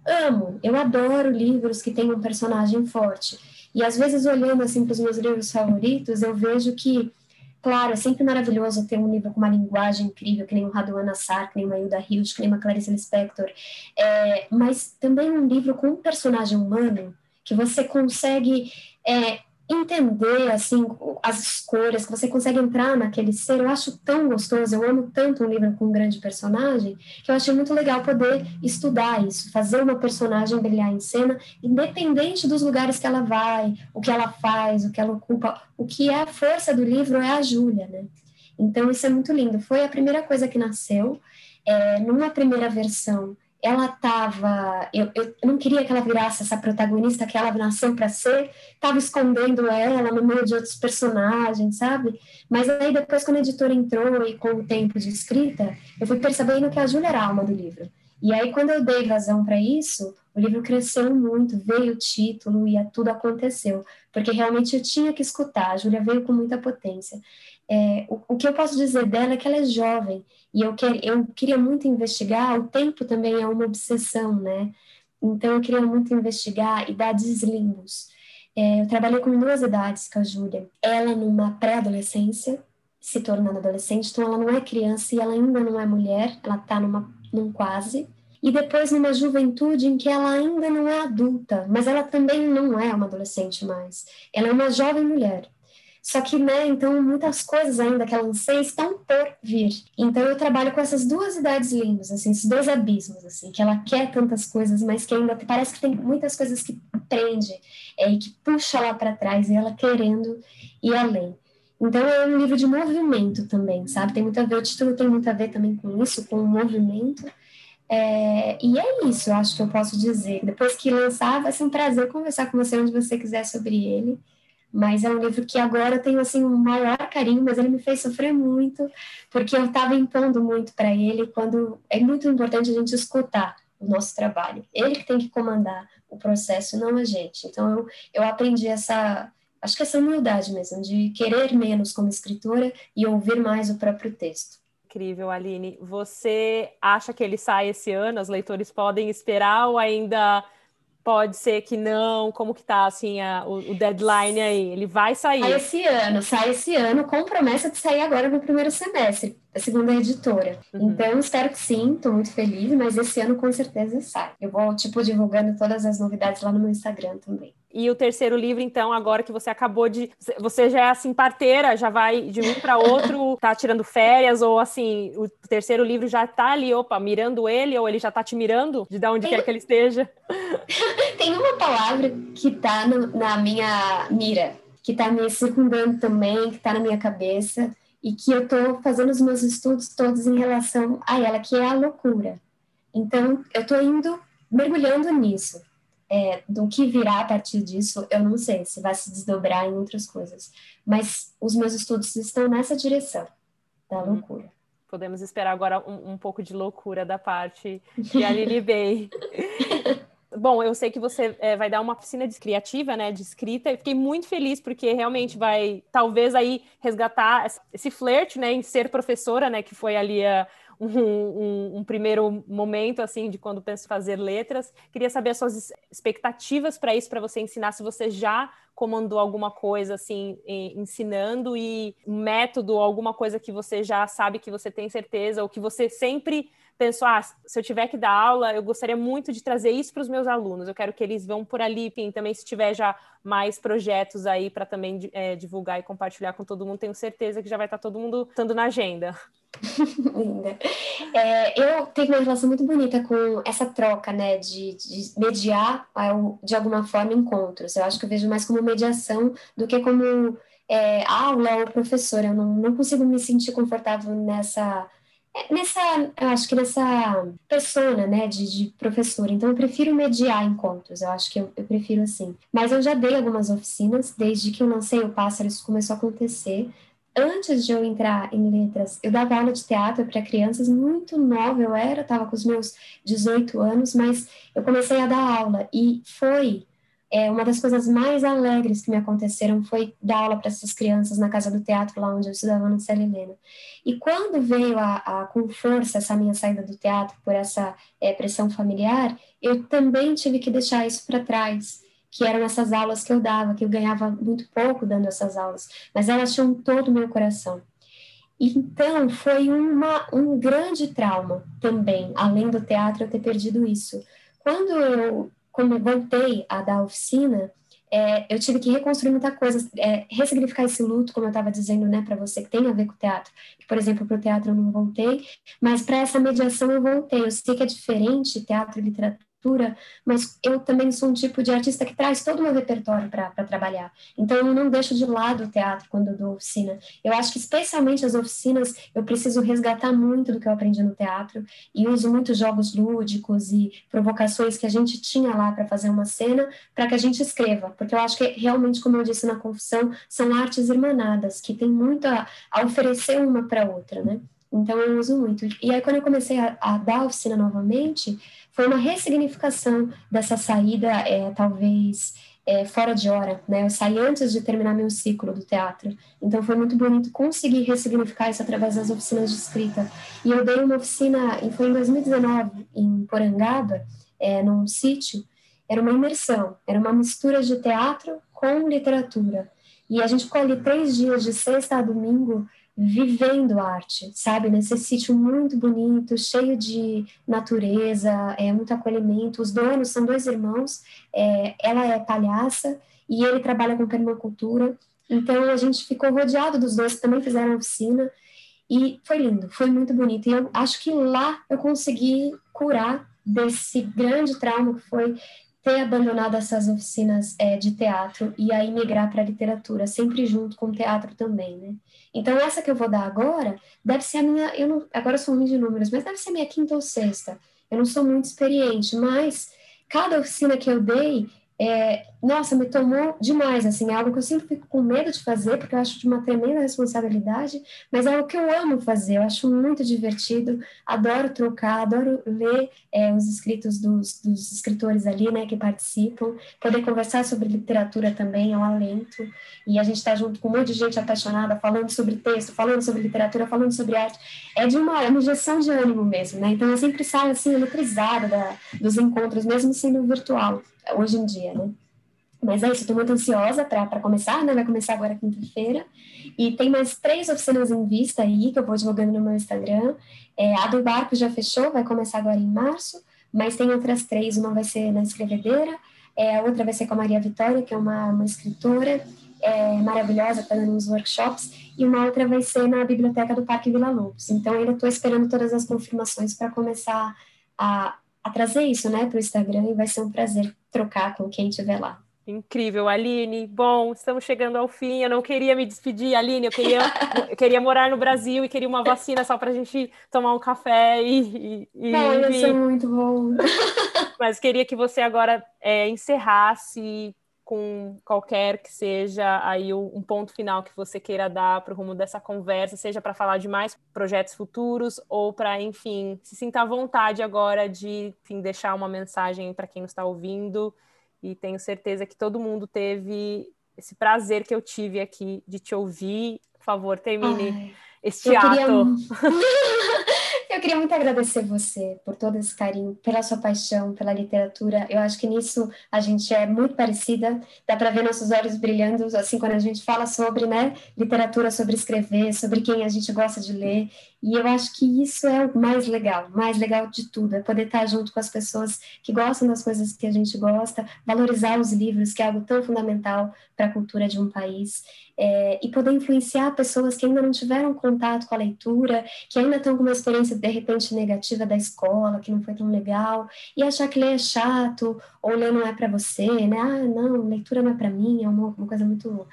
amo, eu adoro livros que têm um personagem forte. E às vezes, olhando assim para os meus livros favoritos, eu vejo que, claro, é sempre maravilhoso ter um livro com uma linguagem incrível, que nem o Raduan Assar, que nem uma Hilda Hilst, que nem uma Clarice Lispector, é, mas também um livro com um personagem humano que você consegue é, entender assim as escolhas, que você consegue entrar naquele ser. Eu acho tão gostoso, eu amo tanto um livro com um grande personagem, que eu achei muito legal poder estudar isso, fazer uma personagem brilhar em cena, independente dos lugares que ela vai, o que ela faz, o que ela ocupa. O que é a força do livro é a Júlia, né? Então isso é muito lindo. Foi a primeira coisa que nasceu. É, numa primeira versão, ela estava. Eu, eu não queria que ela virasse essa protagonista que ela nasceu para ser, estava escondendo ela no meio de outros personagens, sabe? Mas aí depois, quando a editora entrou e com o tempo de escrita, eu fui percebendo que a Júlia era a alma do livro. E aí, quando eu dei vazão para isso, o livro cresceu muito, veio o título e tudo aconteceu, porque realmente eu tinha que escutar. A Júlia veio com muita potência. É, o, o, que eu posso dizer dela é que ela é jovem, e eu, eu queria muito investigar, o tempo também é uma obsessão, né? Então, eu queria muito investigar idades limbos. É, eu trabalhei com duas idades com a Júlia. Ela numa pré-adolescência, se tornando adolescente, então ela não é criança e ela ainda não é mulher, ela está numa num quase. E depois numa juventude em que ela ainda não é adulta, mas ela também não é uma adolescente mais. Ela é uma jovem mulher. Só que, né, então muitas coisas ainda que ela anseia estão por vir. Então eu trabalho com essas duas idades lindas, assim, esses dois abismos, assim, que ela quer tantas coisas, mas que ainda parece que tem muitas coisas que prende é, e que puxa lá para trás e ela querendo ir além. Então é um livro de movimento também, sabe? Tem muito a ver, o título tem muito a ver também com isso, com o movimento. É, e é isso, eu acho que eu posso dizer. Depois que lançar, vai ser um prazer conversar com você onde você quiser sobre ele mas é um livro que agora eu tenho assim um maior carinho, mas ele me fez sofrer muito, porque eu estava impondo muito para ele, quando é muito importante a gente escutar o nosso trabalho. Ele que tem que comandar o processo, não a gente. Então eu, eu aprendi essa, acho que essa humildade mesmo, de querer menos como escritora e ouvir mais o próprio texto. Incrível, Aline. Você acha que ele sai esse ano? Os leitores podem esperar ou ainda Pode ser que não, como que tá assim a, o, o, deadline aí? Ele vai sair? Sai esse ano, sai esse ano, com promessa de sair agora no primeiro semestre, a segunda editora. Uhum. Então, espero que sim, estou muito feliz, mas esse ano com certeza sai. Eu vou, tipo, divulgando todas as novidades lá no meu Instagram também. E o terceiro livro, então, agora que você acabou de. Você já é assim, parteira, já vai de um para outro, tá tirando férias, ou assim, o terceiro livro já tá ali, opa, mirando ele, ou ele já tá te mirando de onde Tem... quer que ele esteja? Tem uma palavra que tá no, na minha mira, que tá me circundando também, que tá na minha cabeça, e que eu tô fazendo os meus estudos todos em relação a ela, que é a loucura. Então, eu tô indo mergulhando nisso. É, do que virá a partir disso, eu não sei se vai se desdobrar em outras coisas. Mas os meus estudos estão nessa direção da uhum. loucura. Podemos esperar agora um, um pouco de loucura da parte de Aline Bey. Bom, eu sei que você é, vai dar uma oficina de criativa, né, de escrita, e fiquei muito feliz porque realmente vai, talvez aí resgatar esse flerte, né, em ser professora, né, que foi ali a um, um, um, primeiro momento assim de quando penso fazer letras. Queria saber as suas expectativas para isso, para você ensinar se você já comandou alguma coisa assim ensinando e método, alguma coisa que você já sabe que você tem certeza ou que você sempre pensou, ah, se eu tiver que dar aula, eu gostaria muito de trazer isso para os meus alunos. Eu quero que eles vão por ali, enfim, também se tiver já mais projetos aí para também é, divulgar e compartilhar com todo mundo, tenho certeza que já vai estar tá todo mundo estando na agenda. Linda. É, eu tenho uma relação muito bonita com essa troca, né, de, de mediar, de alguma forma, encontros. Eu acho que eu vejo mais como mediação do que como é, aula ou professora. Eu não, não consigo me sentir confortável nessa nessa, eu acho que nessa persona, né, de, de professora. Então, eu prefiro mediar encontros, eu acho que eu, eu, prefiro assim. Mas eu já dei algumas oficinas, desde que eu lancei o Pássaro, isso começou a acontecer antes de eu entrar em letras, eu dava aula de teatro para crianças muito nova, eu era, estava com os meus 18 anos, mas eu comecei a dar aula e foi é, uma das coisas mais alegres que me aconteceram foi dar aula para essas crianças na casa do teatro, lá onde eu estudava no Célia Helena. E quando veio a, a, com força essa minha saída do teatro por essa é, pressão familiar, eu também tive que deixar isso para trás que eram essas aulas que eu dava, que eu ganhava muito pouco dando essas aulas, mas elas tinham todo o meu coração. Então, foi uma, um grande trauma também, além do teatro, eu ter perdido isso. Quando eu, quando voltei a dar oficina, é, eu tive que reconstruir muita coisa, é, ressignificar esse luto, como eu estava dizendo, né, para você, que tem a ver com o teatro. Por exemplo, para o teatro eu não voltei, mas para essa mediação eu voltei. Eu sei que é diferente teatro e literatura mas eu também sou um tipo de artista que traz todo o meu repertório para trabalhar. Então, eu não deixo de lado o teatro quando eu dou oficina. Eu acho que, especialmente as oficinas, eu preciso resgatar muito do que eu aprendi no teatro e uso muitos jogos lúdicos e provocações que a gente tinha lá para fazer uma cena, para que a gente escreva, porque eu acho que, realmente, como eu disse na confissão, são artes irmanadas, que tem muito a, a oferecer uma para outra, né? Então eu uso muito. E aí quando eu comecei a, a dar oficina novamente, foi uma ressignificação dessa saída, é, talvez é, fora de hora, né? Eu saí antes de terminar meu ciclo do teatro, então foi muito bonito conseguir ressignificar isso através das oficinas de escrita. E eu dei uma oficina, foi em 2019, em Porangaba, é, num sítio, era uma imersão, era uma mistura de teatro com literatura. E a gente ficou ali três dias, de sexta a domingo, vivendo arte, sabe? Nesse sítio muito bonito, cheio de natureza, é, muito acolhimento. Os donos são dois irmãos, é, ela é palhaça e ele trabalha com permacultura. Então a gente ficou rodeado dos dois também fizeram oficina e foi lindo, foi muito bonito. E eu acho que lá eu consegui curar desse grande trauma que foi ter abandonado essas oficinas é, de teatro e aí migrar para a literatura, sempre junto com o teatro também, né? Então, essa que eu vou dar agora deve ser a minha. Eu não, agora eu sou ruim de números, mas deve ser a minha quinta ou sexta. Eu não sou muito experiente, mas cada oficina que eu dei, é, nossa, me tomou demais, assim, é algo que eu sempre fico com medo de fazer, porque eu acho de uma tremenda responsabilidade, mas é algo que eu amo fazer, eu acho muito divertido, adoro trocar, adoro ler é, os escritos dos, dos, escritores ali, né, que participam, poder conversar sobre literatura também é um alento, e a gente está junto com um monte de gente apaixonada, falando sobre texto, falando sobre literatura, falando sobre arte, é de uma, é uma injeção de ânimo mesmo, né, então eu sempre saio, assim, eletrizada da, dos encontros, mesmo sendo virtual, hoje em dia, né? Mas é isso, estou muito ansiosa para começar, né? Vai começar agora quinta-feira. E tem mais três oficinas em vista aí, que eu vou divulgando no meu Instagram. É, a do barco já fechou, vai começar agora em março, mas tem outras três, uma vai ser na escrevedeira, é, a outra vai ser com a Maria Vitória, que é uma, uma escritora é, maravilhosa, está dando uns workshops, e uma outra vai ser na biblioteca do Parque Vila Lobos. Então, ainda estou esperando todas as confirmações para começar a, a trazer isso né, para o Instagram, e vai ser um prazer trocar com quem estiver lá. Incrível, Aline. Bom, estamos chegando ao fim. Eu não queria me despedir, Aline. Eu queria, eu queria morar no Brasil e queria uma vacina só para a gente tomar um café e. e não, isso é muito bom. Mas queria que você agora é, encerrasse com qualquer que seja aí um ponto final que você queira dar para o rumo dessa conversa, seja para falar de mais projetos futuros ou para, enfim, se sinta à vontade agora de enfim, deixar uma mensagem para quem está ouvindo e tenho certeza que todo mundo teve esse prazer que eu tive aqui de te ouvir. Por favor, termine Ai, este ato. Queria... Eu queria muito agradecer você por todo esse carinho, pela sua paixão pela literatura. Eu acho que nisso a gente é muito parecida. Dá para ver nossos olhos brilhando, assim, quando a gente fala sobre, né, literatura, sobre escrever, sobre quem a gente gosta de ler. E eu acho que isso é o mais legal, mais legal de tudo, é poder estar junto com as pessoas que gostam das coisas que a gente gosta, valorizar os livros, que é algo tão fundamental para a cultura de um país, é, e poder influenciar pessoas que ainda não tiveram contato com a leitura, que ainda estão com uma experiência de repente negativa da escola, que não foi tão legal, e achar que ler é chato, ou ler não é para você, né? Ah, não, leitura não é para mim, é uma, uma coisa muito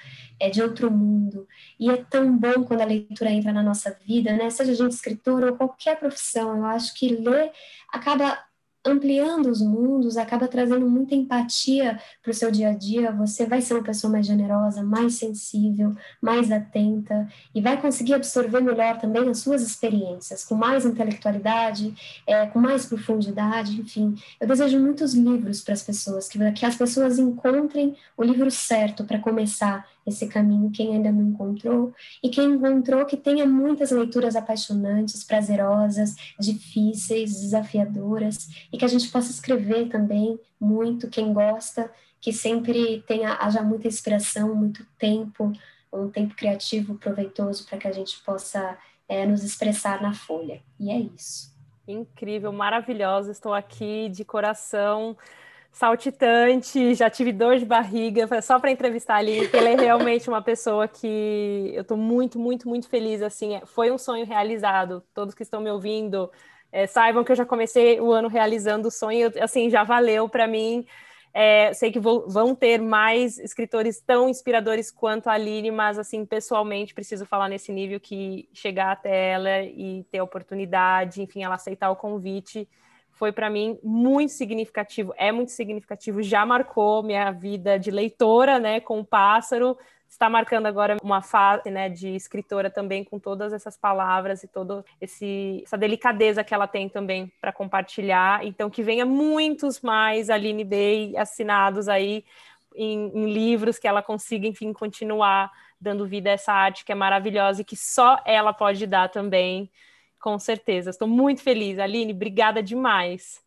é de outro mundo. E é tão bom quando a leitura entra na nossa vida, né? Seja a gente escritor ou qualquer profissão, eu acho que ler acaba ampliando os mundos, acaba trazendo muita empatia para o seu dia a dia. Você vai ser uma pessoa mais generosa, mais sensível, mais atenta e vai conseguir absorver melhor também as suas experiências, com mais intelectualidade, é, com mais profundidade, enfim. Eu desejo muitos livros para as pessoas, que, que as pessoas encontrem o livro certo para começar esse caminho, quem ainda não encontrou, e quem encontrou que tenha muitas leituras apaixonantes, prazerosas, difíceis, desafiadoras, e que a gente possa escrever também muito, quem gosta, que sempre tenha, haja muita inspiração, muito tempo, um tempo criativo proveitoso para que a gente possa é, nos expressar na folha. E é isso. Incrível, maravilhosa. Estou aqui de coração saltitante, já tive dor de barriga, só para entrevistar ali, porque ela é realmente uma pessoa que eu estou muito, muito, muito feliz, assim, é, foi um sonho realizado, todos que estão me ouvindo, é, saibam que eu já comecei o ano realizando o sonho, assim, já valeu para mim, é, sei que vou, vão ter mais escritores tão inspiradores quanto a Aline, mas, assim, pessoalmente, preciso falar nesse nível que chegar até ela e ter a oportunidade, enfim, ela aceitar o convite, foi para mim muito significativo, é muito significativo, já marcou minha vida de leitora, né, com o pássaro, está marcando agora uma fase, né, de escritora também com todas essas palavras e toda essa delicadeza que ela tem também para compartilhar. Então que venha muitos mais Aline Bey assinados aí em, em livros que ela consiga, enfim, continuar dando vida a essa arte que é maravilhosa e que só ela pode dar também. Com certeza. Estou muito feliz. Aline, obrigada demais.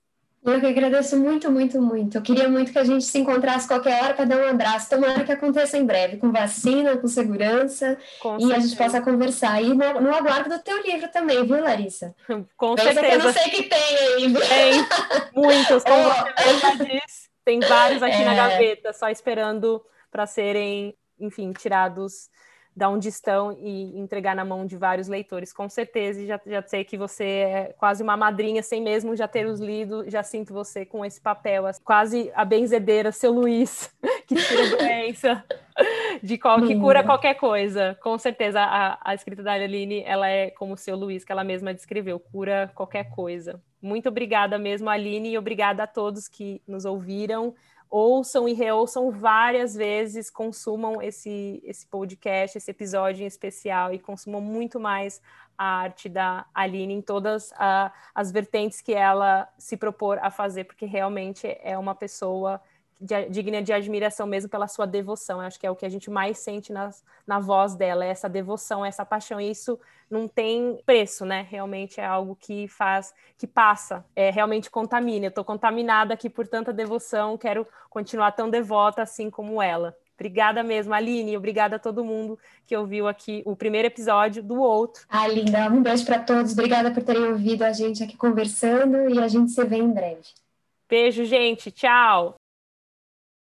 Eu que agradeço muito, muito, muito. Eu queria muito que a gente se encontrasse qualquer hora para dar um abraço. Tomara que aconteça em breve, com vacina, com segurança, com e a gente possa conversar. E no, no, aguardo do teu livro também, viu, Larissa? Com Pensa certeza. Que eu não sei que tem aí. Tem muitos, como oh. você disse. Tem vários aqui é... na gaveta, só esperando para serem, enfim, tirados da onde estão e entregar na mão de vários leitores, com certeza. E já, já sei que você é quase uma madrinha, sem mesmo já ter os lido, já sinto você com esse papel, quase a benzedeira, seu Luiz, que tira doença, de qual, que cura qualquer coisa. Com certeza, a, a escrita da Aline, ela é como o seu Luiz, que ela mesma descreveu, cura qualquer coisa. Muito obrigada mesmo, Aline, e obrigada a todos que nos ouviram ouçam e reouçam várias vezes, consumam esse, esse podcast, esse episódio em especial e consumam muito mais a arte da Aline em todas a, as vertentes que ela se propor a fazer, porque realmente é uma pessoa de, digna de admiração mesmo pela sua devoção. Eu acho que é o que a gente mais sente na, na voz dela, é essa devoção, essa paixão. E isso não tem preço, né? Realmente é algo que faz, que passa, é, realmente contamina. Eu estou contaminada aqui por tanta devoção, quero continuar tão devota assim como ela. Obrigada mesmo, Aline. Obrigada a todo mundo que ouviu aqui o primeiro episódio do outro. Ah, linda. Um beijo para todos. Obrigada por terem ouvido a gente aqui conversando e a gente se vê em breve. Beijo, gente. Tchau.